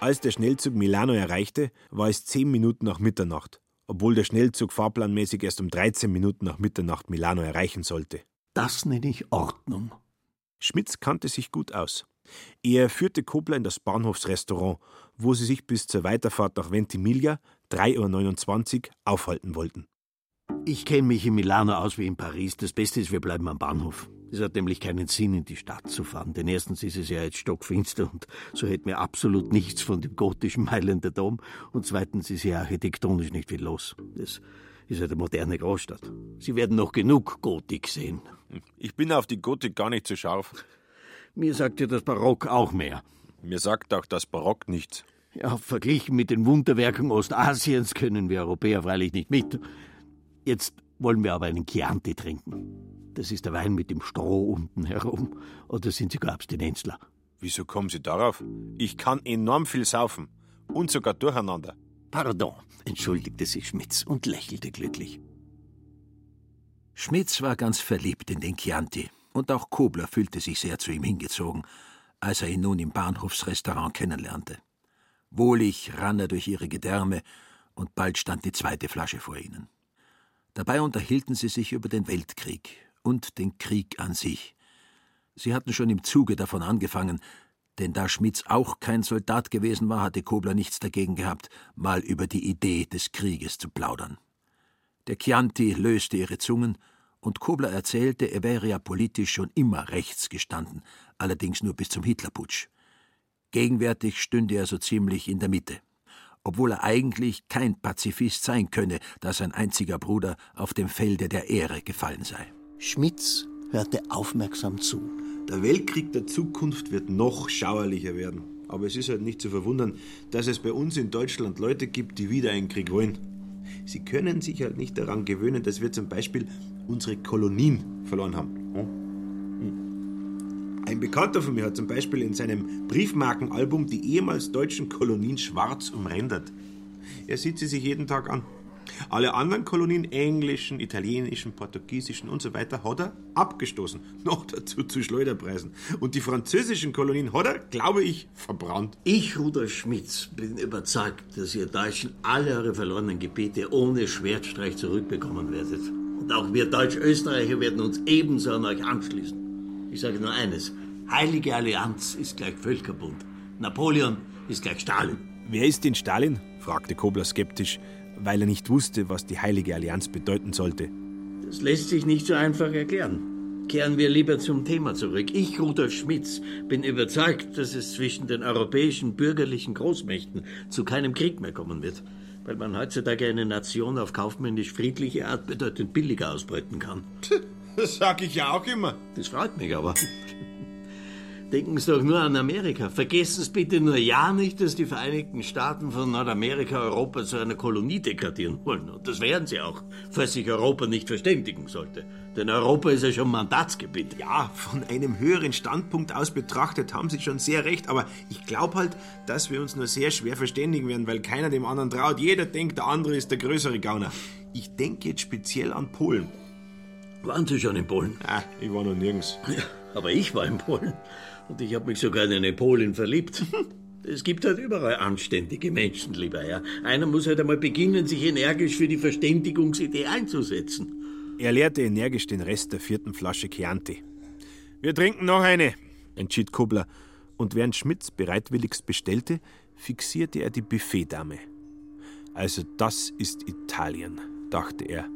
Als der Schnellzug Milano erreichte, war es zehn Minuten nach Mitternacht, obwohl der Schnellzug fahrplanmäßig erst um 13 Minuten nach Mitternacht Milano erreichen sollte. Das nenne ich Ordnung. Schmitz kannte sich gut aus. Er führte Kobler in das Bahnhofsrestaurant, wo sie sich bis zur Weiterfahrt nach Ventimiglia, 3.29 Uhr, aufhalten wollten. Ich kenne mich in Milano aus wie in Paris. Das Beste ist, wir bleiben am Bahnhof. Es hat nämlich keinen Sinn, in die Stadt zu fahren. Denn erstens ist es ja jetzt stockfinster und so hätten wir absolut nichts von dem gotischen Mailänder Dom. Und zweitens ist ja architektonisch nicht viel los. Das ist ja eine moderne Großstadt. Sie werden noch genug Gotik sehen. Ich bin auf die Gotik gar nicht so scharf. Mir sagt ja das Barock auch mehr. Mir sagt auch das Barock nichts. Ja, verglichen mit den Wunderwerken Ostasiens können wir Europäer freilich nicht mit. Jetzt wollen wir aber einen Chianti trinken. Das ist der Wein mit dem Stroh unten herum. Oder sind Sie gar Abstinenzler? Wieso kommen Sie darauf? Ich kann enorm viel saufen. Und sogar durcheinander. Pardon, entschuldigte sich Schmitz und lächelte glücklich. Schmitz war ganz verliebt in den Chianti. Und auch Kobler fühlte sich sehr zu ihm hingezogen, als er ihn nun im Bahnhofsrestaurant kennenlernte. Wohlig rann er durch ihre Gedärme, und bald stand die zweite Flasche vor ihnen. Dabei unterhielten sie sich über den Weltkrieg und den Krieg an sich. Sie hatten schon im Zuge davon angefangen, denn da Schmitz auch kein Soldat gewesen war, hatte Kobler nichts dagegen gehabt, mal über die Idee des Krieges zu plaudern. Der Chianti löste ihre Zungen, und Kobler erzählte, er wäre ja politisch schon immer rechts gestanden, allerdings nur bis zum Hitlerputsch. Gegenwärtig stünde er so ziemlich in der Mitte. obwohl er eigentlich kein Pazifist sein könne, da sein einziger Bruder auf dem Felde der Ehre gefallen sei. Schmitz hörte aufmerksam zu. Der Weltkrieg der Zukunft wird noch schauerlicher werden. Aber es ist halt nicht zu verwundern, dass es bei uns in Deutschland Leute gibt, die wieder einen Krieg wollen. Sie können sich halt nicht daran gewöhnen, dass wir zum Beispiel unsere Kolonien verloren haben. Ein Bekannter von mir hat zum Beispiel in seinem Briefmarkenalbum die ehemals deutschen Kolonien schwarz umrendert. Er sieht sie sich jeden Tag an. Alle anderen Kolonien, englischen, italienischen, portugiesischen und so weiter, hat er abgestoßen. Noch dazu zu Schleuderpreisen. Und die französischen Kolonien hat er, glaube ich, verbrannt. Ich, Rudolf Schmitz, bin überzeugt, dass ihr Deutschen alle eure verlorenen Gebiete ohne Schwertstreich zurückbekommen werdet. Und auch wir Deutsch-Österreicher werden uns ebenso an euch anschließen. Ich sage nur eines. Heilige Allianz ist gleich Völkerbund. Napoleon ist gleich Stalin. Wer ist denn Stalin? fragte Kobler skeptisch, weil er nicht wusste, was die Heilige Allianz bedeuten sollte. Das lässt sich nicht so einfach erklären. Kehren wir lieber zum Thema zurück. Ich, Rudolf Schmitz, bin überzeugt, dass es zwischen den europäischen bürgerlichen Großmächten zu keinem Krieg mehr kommen wird, weil man heutzutage eine Nation auf kaufmännisch friedliche Art bedeutend billiger ausbeuten kann. Das sag ich ja auch immer. Das freut mich aber. Denken Sie doch nur an Amerika. Vergessen Sie bitte nur ja nicht, dass die Vereinigten Staaten von Nordamerika Europa zu einer Kolonie degradieren wollen. Und das werden sie auch, falls sich Europa nicht verständigen sollte. Denn Europa ist ja schon Mandatsgebiet. Ja, von einem höheren Standpunkt aus betrachtet haben Sie schon sehr recht, aber ich glaube halt, dass wir uns nur sehr schwer verständigen werden, weil keiner dem anderen traut. Jeder denkt, der andere ist der größere Gauner. Ich denke jetzt speziell an Polen. Waren Sie schon in Polen? Ah, ich war noch nirgends. Ja, aber ich war in Polen. Und ich habe mich sogar in eine Polin verliebt. Es gibt halt überall anständige Menschen, lieber Herr. Einer muss halt einmal beginnen, sich energisch für die Verständigungsidee einzusetzen. Er leerte energisch den Rest der vierten Flasche Chianti. Wir trinken noch eine, entschied Kobler. Und während Schmitz bereitwilligst bestellte, fixierte er die Buffetdame. Also das ist Italien, dachte er.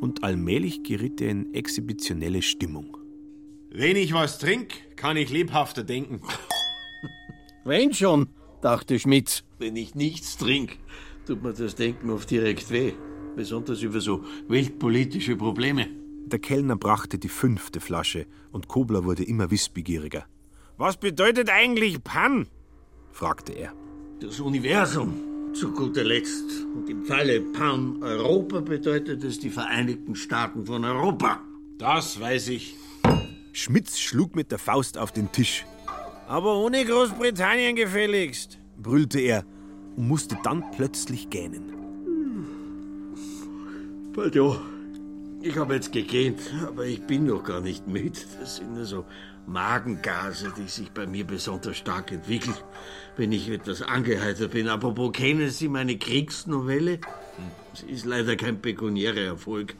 Und allmählich geriet er in exhibitionelle Stimmung. Wenn ich was trink, kann ich lebhafter denken. Wenn schon, dachte Schmitz. Wenn ich nichts trink, tut mir das Denken oft direkt weh. Besonders über so weltpolitische Probleme. Der Kellner brachte die fünfte Flasche und Kobler wurde immer wissbegieriger. Was bedeutet eigentlich Pan? fragte er. Das Universum, zu guter Letzt. Und im Falle Pan-Europa bedeutet es die Vereinigten Staaten von Europa. Das weiß ich. Schmitz schlug mit der Faust auf den Tisch. Aber ohne Großbritannien gefälligst, brüllte er und musste dann plötzlich gähnen. Pardon, ich habe jetzt gegähnt, aber ich bin noch gar nicht müde. Das sind nur so Magengase, die sich bei mir besonders stark entwickeln, wenn ich etwas angeheitert bin. Apropos, kennen Sie meine Kriegsnovelle? Sie ist leider kein pekuniärer Erfolg,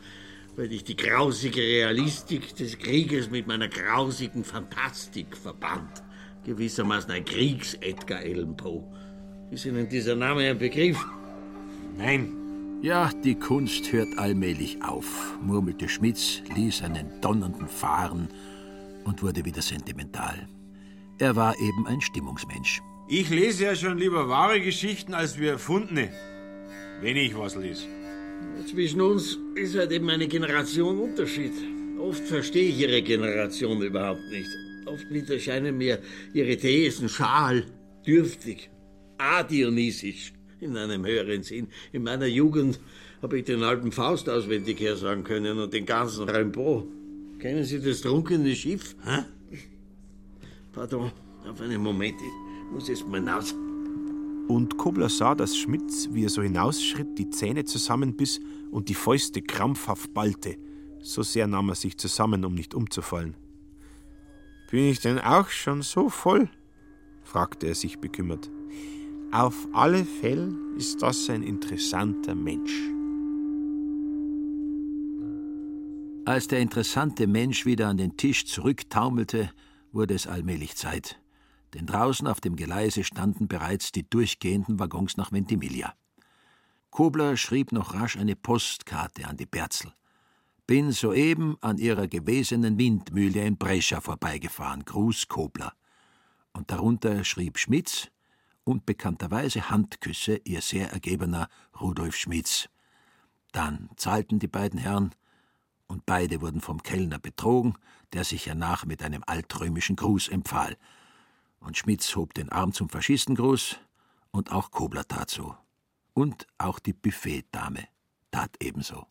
weil ich die grausige Realistik des Krieges mit meiner grausigen Fantastik verband. Gewissermaßen ein Kriegs-Edgar Allan Poe. Ist Ihnen dieser Name ein Begriff? Nein. Ja, die Kunst hört allmählich auf, murmelte Schmitz, ließ einen donnernden fahren und wurde wieder sentimental. Er war eben ein Stimmungsmensch. Ich lese ja schon lieber wahre Geschichten als wir erfundene. Wenn ich was lese. Zwischen uns ist halt eben eine Generation Unterschied. Oft verstehe ich Ihre Generation überhaupt nicht. Oft erscheinen mir Ihre Thesen schal, dürftig, adionysisch in einem höheren Sinn. In meiner Jugend habe ich den alten Faust auswendig her sagen können und den ganzen Rimbaud. Kennen Sie das trunkene Schiff? Hä? Pardon, auf einen Moment, ich muss jetzt mal hinaus. Und Kobler sah, dass Schmitz, wie er so hinausschritt, die Zähne zusammenbiss und die Fäuste krampfhaft ballte. So sehr nahm er sich zusammen, um nicht umzufallen. Bin ich denn auch schon so voll? fragte er sich bekümmert. Auf alle Fälle ist das ein interessanter Mensch. Als der interessante Mensch wieder an den Tisch zurücktaumelte, wurde es allmählich Zeit. Denn draußen auf dem Geleise standen bereits die durchgehenden Waggons nach Ventimiglia. Kobler schrieb noch rasch eine Postkarte an die Berzel. Bin soeben an ihrer gewesenen Windmühle in Brescia vorbeigefahren. Gruß Kobler. Und darunter schrieb Schmitz und bekannterweise Handküsse ihr sehr ergebener Rudolf Schmitz. Dann zahlten die beiden Herren, und beide wurden vom Kellner betrogen, der sich hernach mit einem altrömischen Gruß empfahl. Und Schmitz hob den Arm zum Faschistengruß, und auch Kobler tat so. Und auch die Buffetdame tat ebenso.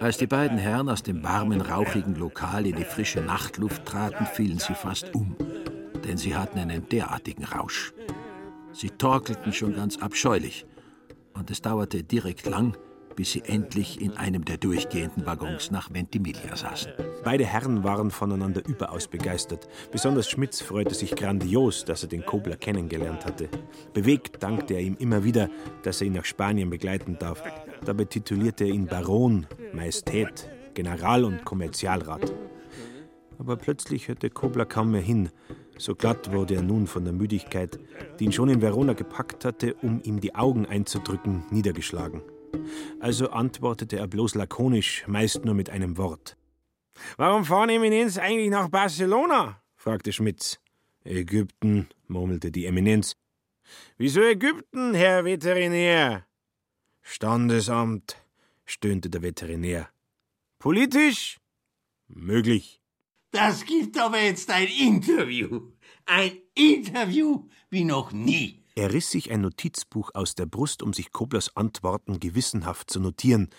Als die beiden Herren aus dem warmen, rauchigen Lokal in die frische Nachtluft traten, fielen sie fast um, denn sie hatten einen derartigen Rausch. Sie torkelten schon ganz abscheulich, und es dauerte direkt lang, bis sie endlich in einem der durchgehenden Waggons nach Ventimiglia saßen. Beide Herren waren voneinander überaus begeistert. Besonders Schmitz freute sich grandios, dass er den Kobler kennengelernt hatte. Bewegt dankte er ihm immer wieder, dass er ihn nach Spanien begleiten darf. Dabei titulierte er ihn Baron, Majestät, General und Kommerzialrat. Aber plötzlich hörte Kobler kaum mehr hin. So glatt wurde er nun von der Müdigkeit, die ihn schon in Verona gepackt hatte, um ihm die Augen einzudrücken, niedergeschlagen. Also antwortete er bloß lakonisch, meist nur mit einem Wort. Warum fahren Eminenz eigentlich nach Barcelona? fragte Schmitz. Ägypten, murmelte die Eminenz. Wieso Ägypten, Herr Veterinär? Standesamt, stöhnte der Veterinär. Politisch? Möglich. Das gibt aber jetzt ein Interview. Ein Interview wie noch nie. Er riss sich ein Notizbuch aus der Brust, um sich Koblers Antworten gewissenhaft zu notieren,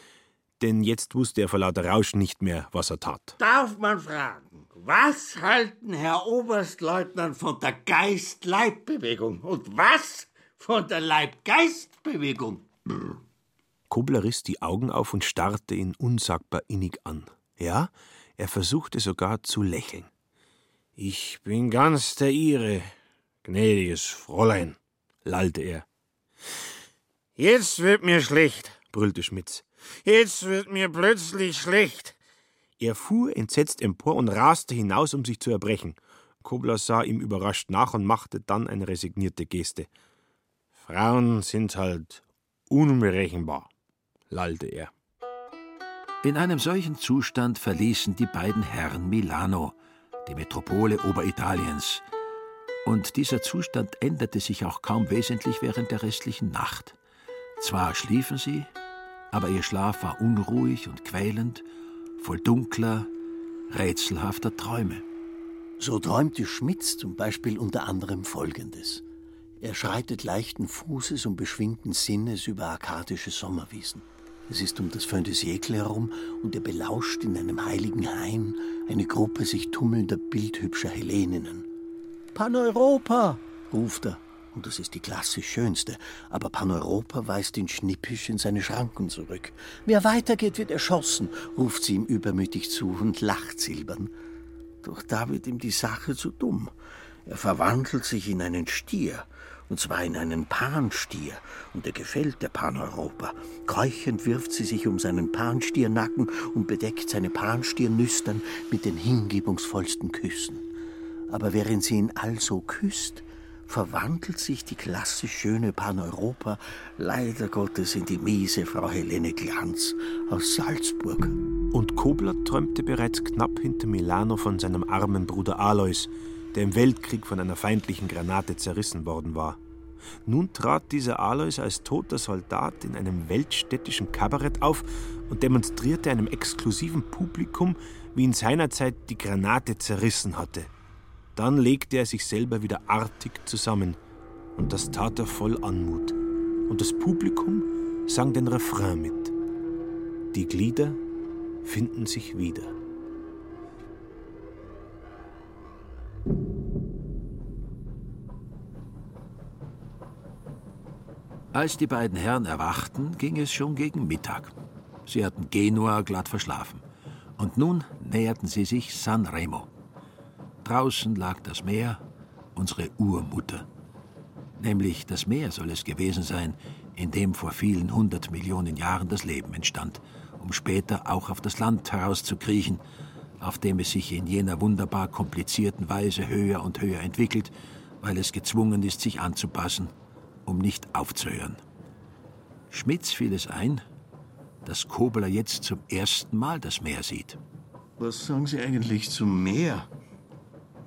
denn jetzt wusste er vor lauter Rausch nicht mehr, was er tat. Darf man fragen, was halten Herr Oberstleutnant von der Geist-Leib-Bewegung und was von der Leib-Geist-Bewegung? Kobler riss die Augen auf und starrte ihn unsagbar innig an. Ja, er versuchte sogar zu lächeln. Ich bin ganz der Ihre, gnädiges Fräulein, lallte er. Jetzt wird mir schlecht, brüllte Schmitz. Jetzt wird mir plötzlich schlecht. Er fuhr entsetzt empor und raste hinaus, um sich zu erbrechen. Kobler sah ihm überrascht nach und machte dann eine resignierte Geste. Frauen sind halt unberechenbar, lallte er. In einem solchen Zustand verließen die beiden Herren Milano, die Metropole Oberitaliens, und dieser Zustand änderte sich auch kaum wesentlich während der restlichen Nacht. Zwar schliefen sie, aber ihr Schlaf war unruhig und quälend, voll dunkler, rätselhafter Träume. So träumte Schmitz zum Beispiel unter anderem Folgendes. Er schreitet leichten Fußes und beschwingten Sinnes über arkadische Sommerwiesen. Es ist um das Fin de Siècle herum und er belauscht in einem heiligen Hain eine Gruppe sich tummelnder, bildhübscher Helleninnen. Paneuropa, ruft er. Und das ist die klassisch schönste. Aber Paneuropa weist ihn schnippisch in seine Schranken zurück. Wer weitergeht, wird erschossen, ruft sie ihm übermütig zu und lacht silbern. Doch da wird ihm die Sache zu dumm. Er verwandelt sich in einen Stier, und zwar in einen Panstier, und er gefällt der Paneuropa. Keuchend wirft sie sich um seinen Panstiernacken und bedeckt seine Panstiernüstern mit den hingebungsvollsten Küssen aber während sie ihn also küsst, verwandelt sich die klassisch schöne Paneuropa leider Gottes in die miese Frau Helene Glanz aus Salzburg. Und Kobler träumte bereits knapp hinter Milano von seinem armen Bruder Alois, der im Weltkrieg von einer feindlichen Granate zerrissen worden war. Nun trat dieser Alois als toter Soldat in einem weltstädtischen Kabarett auf und demonstrierte einem exklusiven Publikum, wie ihn seinerzeit die Granate zerrissen hatte. Dann legte er sich selber wieder artig zusammen, und das tat er voll Anmut. Und das Publikum sang den Refrain mit. Die Glieder finden sich wieder. Als die beiden Herren erwachten, ging es schon gegen Mittag. Sie hatten Genua glatt verschlafen. Und nun näherten sie sich San Remo. Draußen lag das Meer, unsere Urmutter. Nämlich das Meer soll es gewesen sein, in dem vor vielen hundert Millionen Jahren das Leben entstand, um später auch auf das Land herauszukriechen, auf dem es sich in jener wunderbar komplizierten Weise höher und höher entwickelt, weil es gezwungen ist, sich anzupassen, um nicht aufzuhören. Schmitz fiel es ein, dass Kobler jetzt zum ersten Mal das Meer sieht. Was sagen Sie eigentlich zum Meer?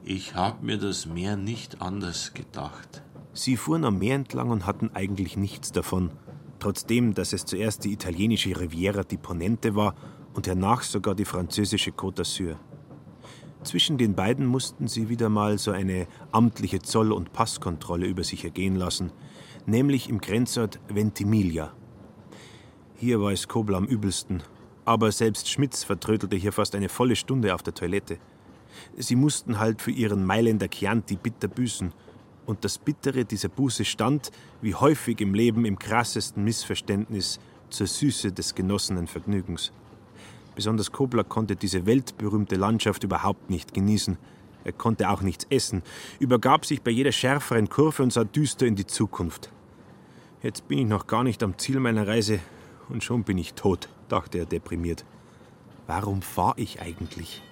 Ich hab mir das Meer nicht anders gedacht. Sie fuhren am Meer entlang und hatten eigentlich nichts davon. Trotzdem, dass es zuerst die italienische Riviera di Ponente war und hernach sogar die französische Côte d'Azur. Zwischen den beiden mussten sie wieder mal so eine amtliche Zoll- und Passkontrolle über sich ergehen lassen, nämlich im Grenzort Ventimiglia. Hier war es Kobler am übelsten, aber selbst Schmitz vertrödelte hier fast eine volle Stunde auf der Toilette. Sie mussten halt für ihren Mailänder Chianti bitter büßen. Und das Bittere dieser Buße stand, wie häufig im Leben, im krassesten Missverständnis zur Süße des genossenen Vergnügens. Besonders Kobler konnte diese weltberühmte Landschaft überhaupt nicht genießen. Er konnte auch nichts essen, übergab sich bei jeder schärferen Kurve und sah düster in die Zukunft. Jetzt bin ich noch gar nicht am Ziel meiner Reise und schon bin ich tot, dachte er deprimiert. Warum fahre ich eigentlich?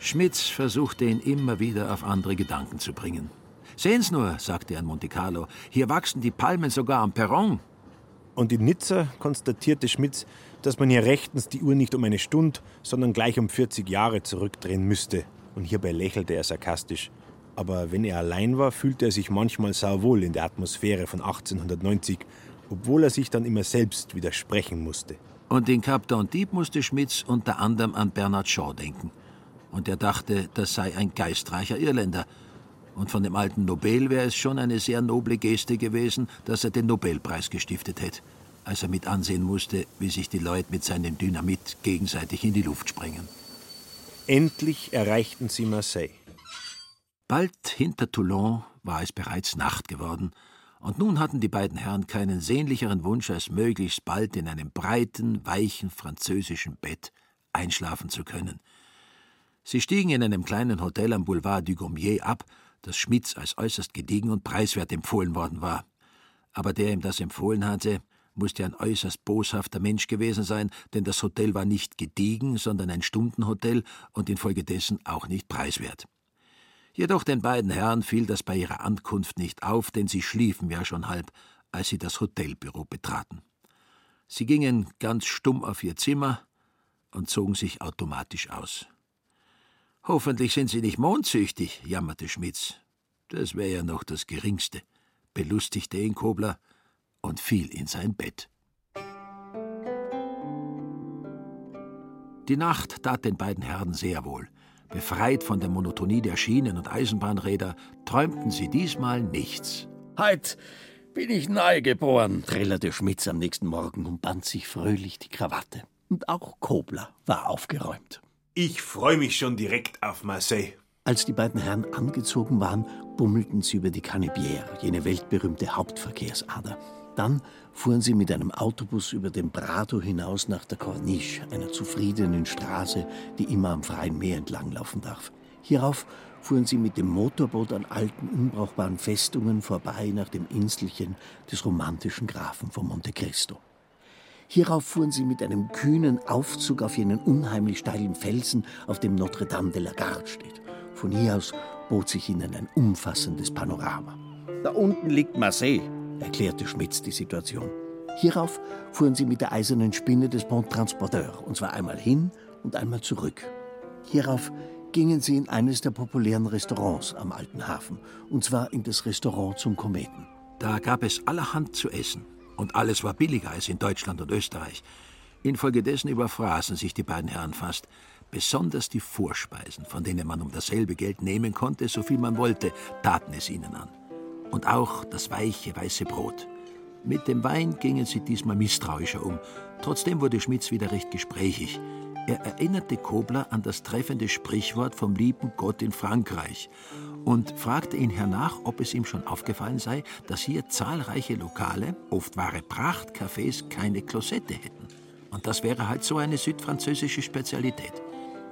Schmitz versuchte ihn immer wieder auf andere Gedanken zu bringen. Sehen's nur, sagte er in Monte Carlo, hier wachsen die Palmen sogar am Perron. Und in Nizza konstatierte Schmitz, dass man hier rechtens die Uhr nicht um eine Stunde, sondern gleich um 40 Jahre zurückdrehen müsste. Und hierbei lächelte er sarkastisch. Aber wenn er allein war, fühlte er sich manchmal sauwohl in der Atmosphäre von 1890, obwohl er sich dann immer selbst widersprechen musste. Und in Captain Dieb musste Schmitz unter anderem an Bernard Shaw denken. Und er dachte, das sei ein geistreicher Irländer. Und von dem alten Nobel wäre es schon eine sehr noble Geste gewesen, dass er den Nobelpreis gestiftet hätte, als er mit ansehen musste, wie sich die Leute mit seinem Dynamit gegenseitig in die Luft sprengen. Endlich erreichten sie Marseille. Bald hinter Toulon war es bereits Nacht geworden, und nun hatten die beiden Herren keinen sehnlicheren Wunsch, als möglichst bald in einem breiten, weichen französischen Bett einschlafen zu können. Sie stiegen in einem kleinen Hotel am Boulevard du Gommier ab, das Schmitz als äußerst gediegen und preiswert empfohlen worden war. Aber der ihm das empfohlen hatte, musste ein äußerst boshafter Mensch gewesen sein, denn das Hotel war nicht gediegen, sondern ein Stundenhotel und infolgedessen auch nicht preiswert. Jedoch den beiden Herren fiel das bei ihrer Ankunft nicht auf, denn sie schliefen ja schon halb, als sie das Hotelbüro betraten. Sie gingen ganz stumm auf ihr Zimmer und zogen sich automatisch aus. Hoffentlich sind Sie nicht mondsüchtig, jammerte Schmitz. Das wäre ja noch das Geringste, belustigte ihn Kobler und fiel in sein Bett. Die Nacht tat den beiden Herren sehr wohl. Befreit von der Monotonie der Schienen- und Eisenbahnräder, träumten sie diesmal nichts. Heit bin ich neugeboren, trällerte Schmitz am nächsten Morgen und band sich fröhlich die Krawatte. Und auch Kobler war aufgeräumt. Ich freue mich schon direkt auf Marseille. Als die beiden Herren angezogen waren, bummelten sie über die Canebière, jene weltberühmte Hauptverkehrsader. Dann fuhren sie mit einem Autobus über den Prato hinaus nach der Corniche, einer zufriedenen Straße, die immer am freien Meer entlanglaufen darf. Hierauf fuhren sie mit dem Motorboot an alten, unbrauchbaren Festungen vorbei nach dem Inselchen des romantischen Grafen von Monte Cristo. Hierauf fuhren sie mit einem kühnen Aufzug auf jenen unheimlich steilen Felsen, auf dem Notre Dame de la Garde steht. Von hier aus bot sich ihnen ein umfassendes Panorama. Da unten liegt Marseille, erklärte Schmitz die Situation. Hierauf fuhren sie mit der eisernen Spinne des Pont Transporteur, und zwar einmal hin und einmal zurück. Hierauf gingen sie in eines der populären Restaurants am Alten Hafen, und zwar in das Restaurant zum Kometen. Da gab es allerhand zu essen, und alles war billiger als in Deutschland und Österreich. Infolgedessen überfraßen sich die beiden Herren fast. Besonders die Vorspeisen, von denen man um dasselbe Geld nehmen konnte, so viel man wollte, taten es ihnen an. Und auch das weiche, weiße Brot. Mit dem Wein gingen sie diesmal misstrauischer um. Trotzdem wurde Schmitz wieder recht gesprächig. Er erinnerte Kobler an das treffende Sprichwort vom lieben Gott in Frankreich und fragte ihn hernach, ob es ihm schon aufgefallen sei, dass hier zahlreiche Lokale, oft wahre Prachtcafés, keine Klosette hätten. Und das wäre halt so eine südfranzösische Spezialität.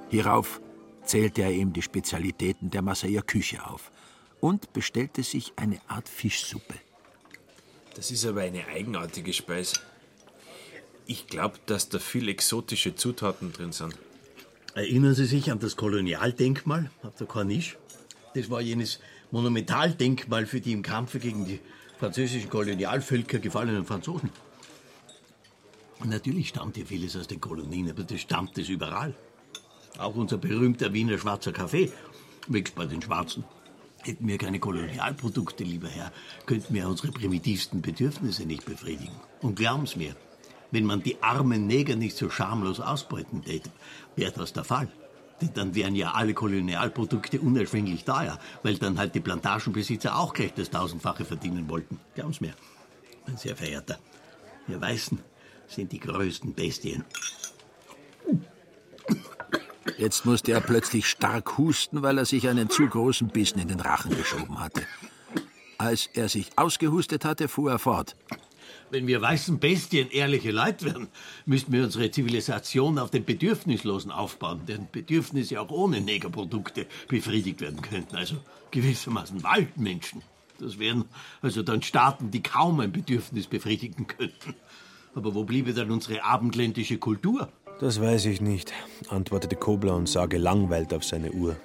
Hierauf zählte er ihm die Spezialitäten der Marseiller Küche auf und bestellte sich eine Art Fischsuppe. Das ist aber eine eigenartige Speise. Ich glaube, dass da viel exotische Zutaten drin sind. Erinnern Sie sich an das Kolonialdenkmal auf der Corniche? Das war jenes Monumentaldenkmal für die im Kampfe gegen die französischen Kolonialvölker gefallenen Franzosen. Und natürlich stammt hier vieles aus den Kolonien, aber das stammt es überall. Auch unser berühmter Wiener schwarzer Kaffee wächst bei den Schwarzen. Hätten wir keine Kolonialprodukte, lieber Herr, könnten wir unsere primitivsten Bedürfnisse nicht befriedigen. Und glauben's mir, wenn man die armen Neger nicht so schamlos ausbeuten täte, wäre das der Fall. Dann wären ja alle Kolonialprodukte unerschwinglich teuer, weil dann halt die Plantagenbesitzer auch gleich das Tausendfache verdienen wollten. Glauben's mir, mein sehr verehrter. Wir Weißen sind die größten Bestien. Jetzt musste er plötzlich stark husten, weil er sich einen zu großen Bissen in den Rachen geschoben hatte. Als er sich ausgehustet hatte, fuhr er fort. Wenn wir weißen Bestien ehrliche Leute wären, müssten wir unsere Zivilisation auf den Bedürfnislosen aufbauen, deren Bedürfnisse auch ohne Negerprodukte befriedigt werden könnten. Also gewissermaßen Waldmenschen. Das wären also dann Staaten, die kaum ein Bedürfnis befriedigen könnten. Aber wo bliebe dann unsere abendländische Kultur? Das weiß ich nicht, antwortete Kobler und sah gelangweilt auf seine Uhr.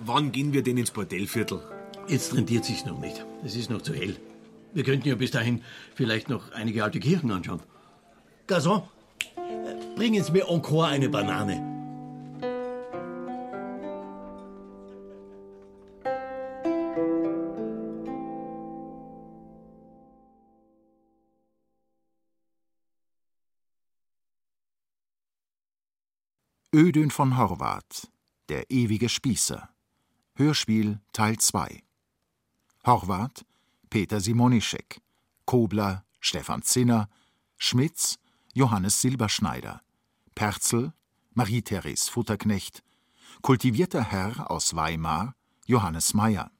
Wann gehen wir denn ins Bordellviertel? Jetzt rentiert sich's noch nicht. Es ist noch zu hell. Wir könnten ja bis dahin vielleicht noch einige alte Kirchen anschauen. Garçon, bringen Sie mir encore eine Banane. Ödön von Horvath, Der ewige Spießer. Hörspiel Teil 2. Horvath, Peter Simonischek. Kobler, Stefan Zinner. Schmitz, Johannes Silberschneider. Perzel, Marie-Therese Futterknecht. Kultivierter Herr aus Weimar, Johannes Meyer.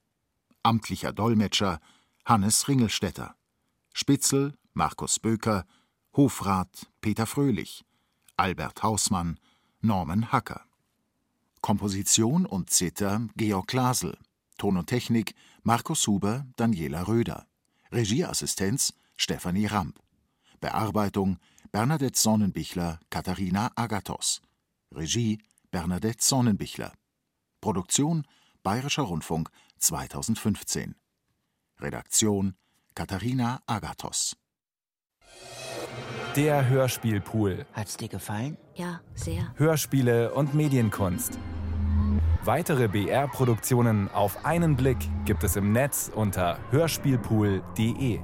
Amtlicher Dolmetscher, Hannes Ringelstetter. Spitzel, Markus Böker. Hofrat, Peter Fröhlich. Albert Hausmann, Norman Hacker. Komposition und Zither Georg Glasel. Ton und Technik Markus Huber, Daniela Röder. Regieassistenz Stefanie Ramp. Bearbeitung Bernadette Sonnenbichler, Katharina Agathos. Regie Bernadette Sonnenbichler. Produktion Bayerischer Rundfunk 2015. Redaktion Katharina Agathos. Der Hörspielpool. Hat's dir gefallen? Ja, sehr. Hörspiele und Medienkunst. Weitere BR-Produktionen auf einen Blick gibt es im Netz unter hörspielpool.de.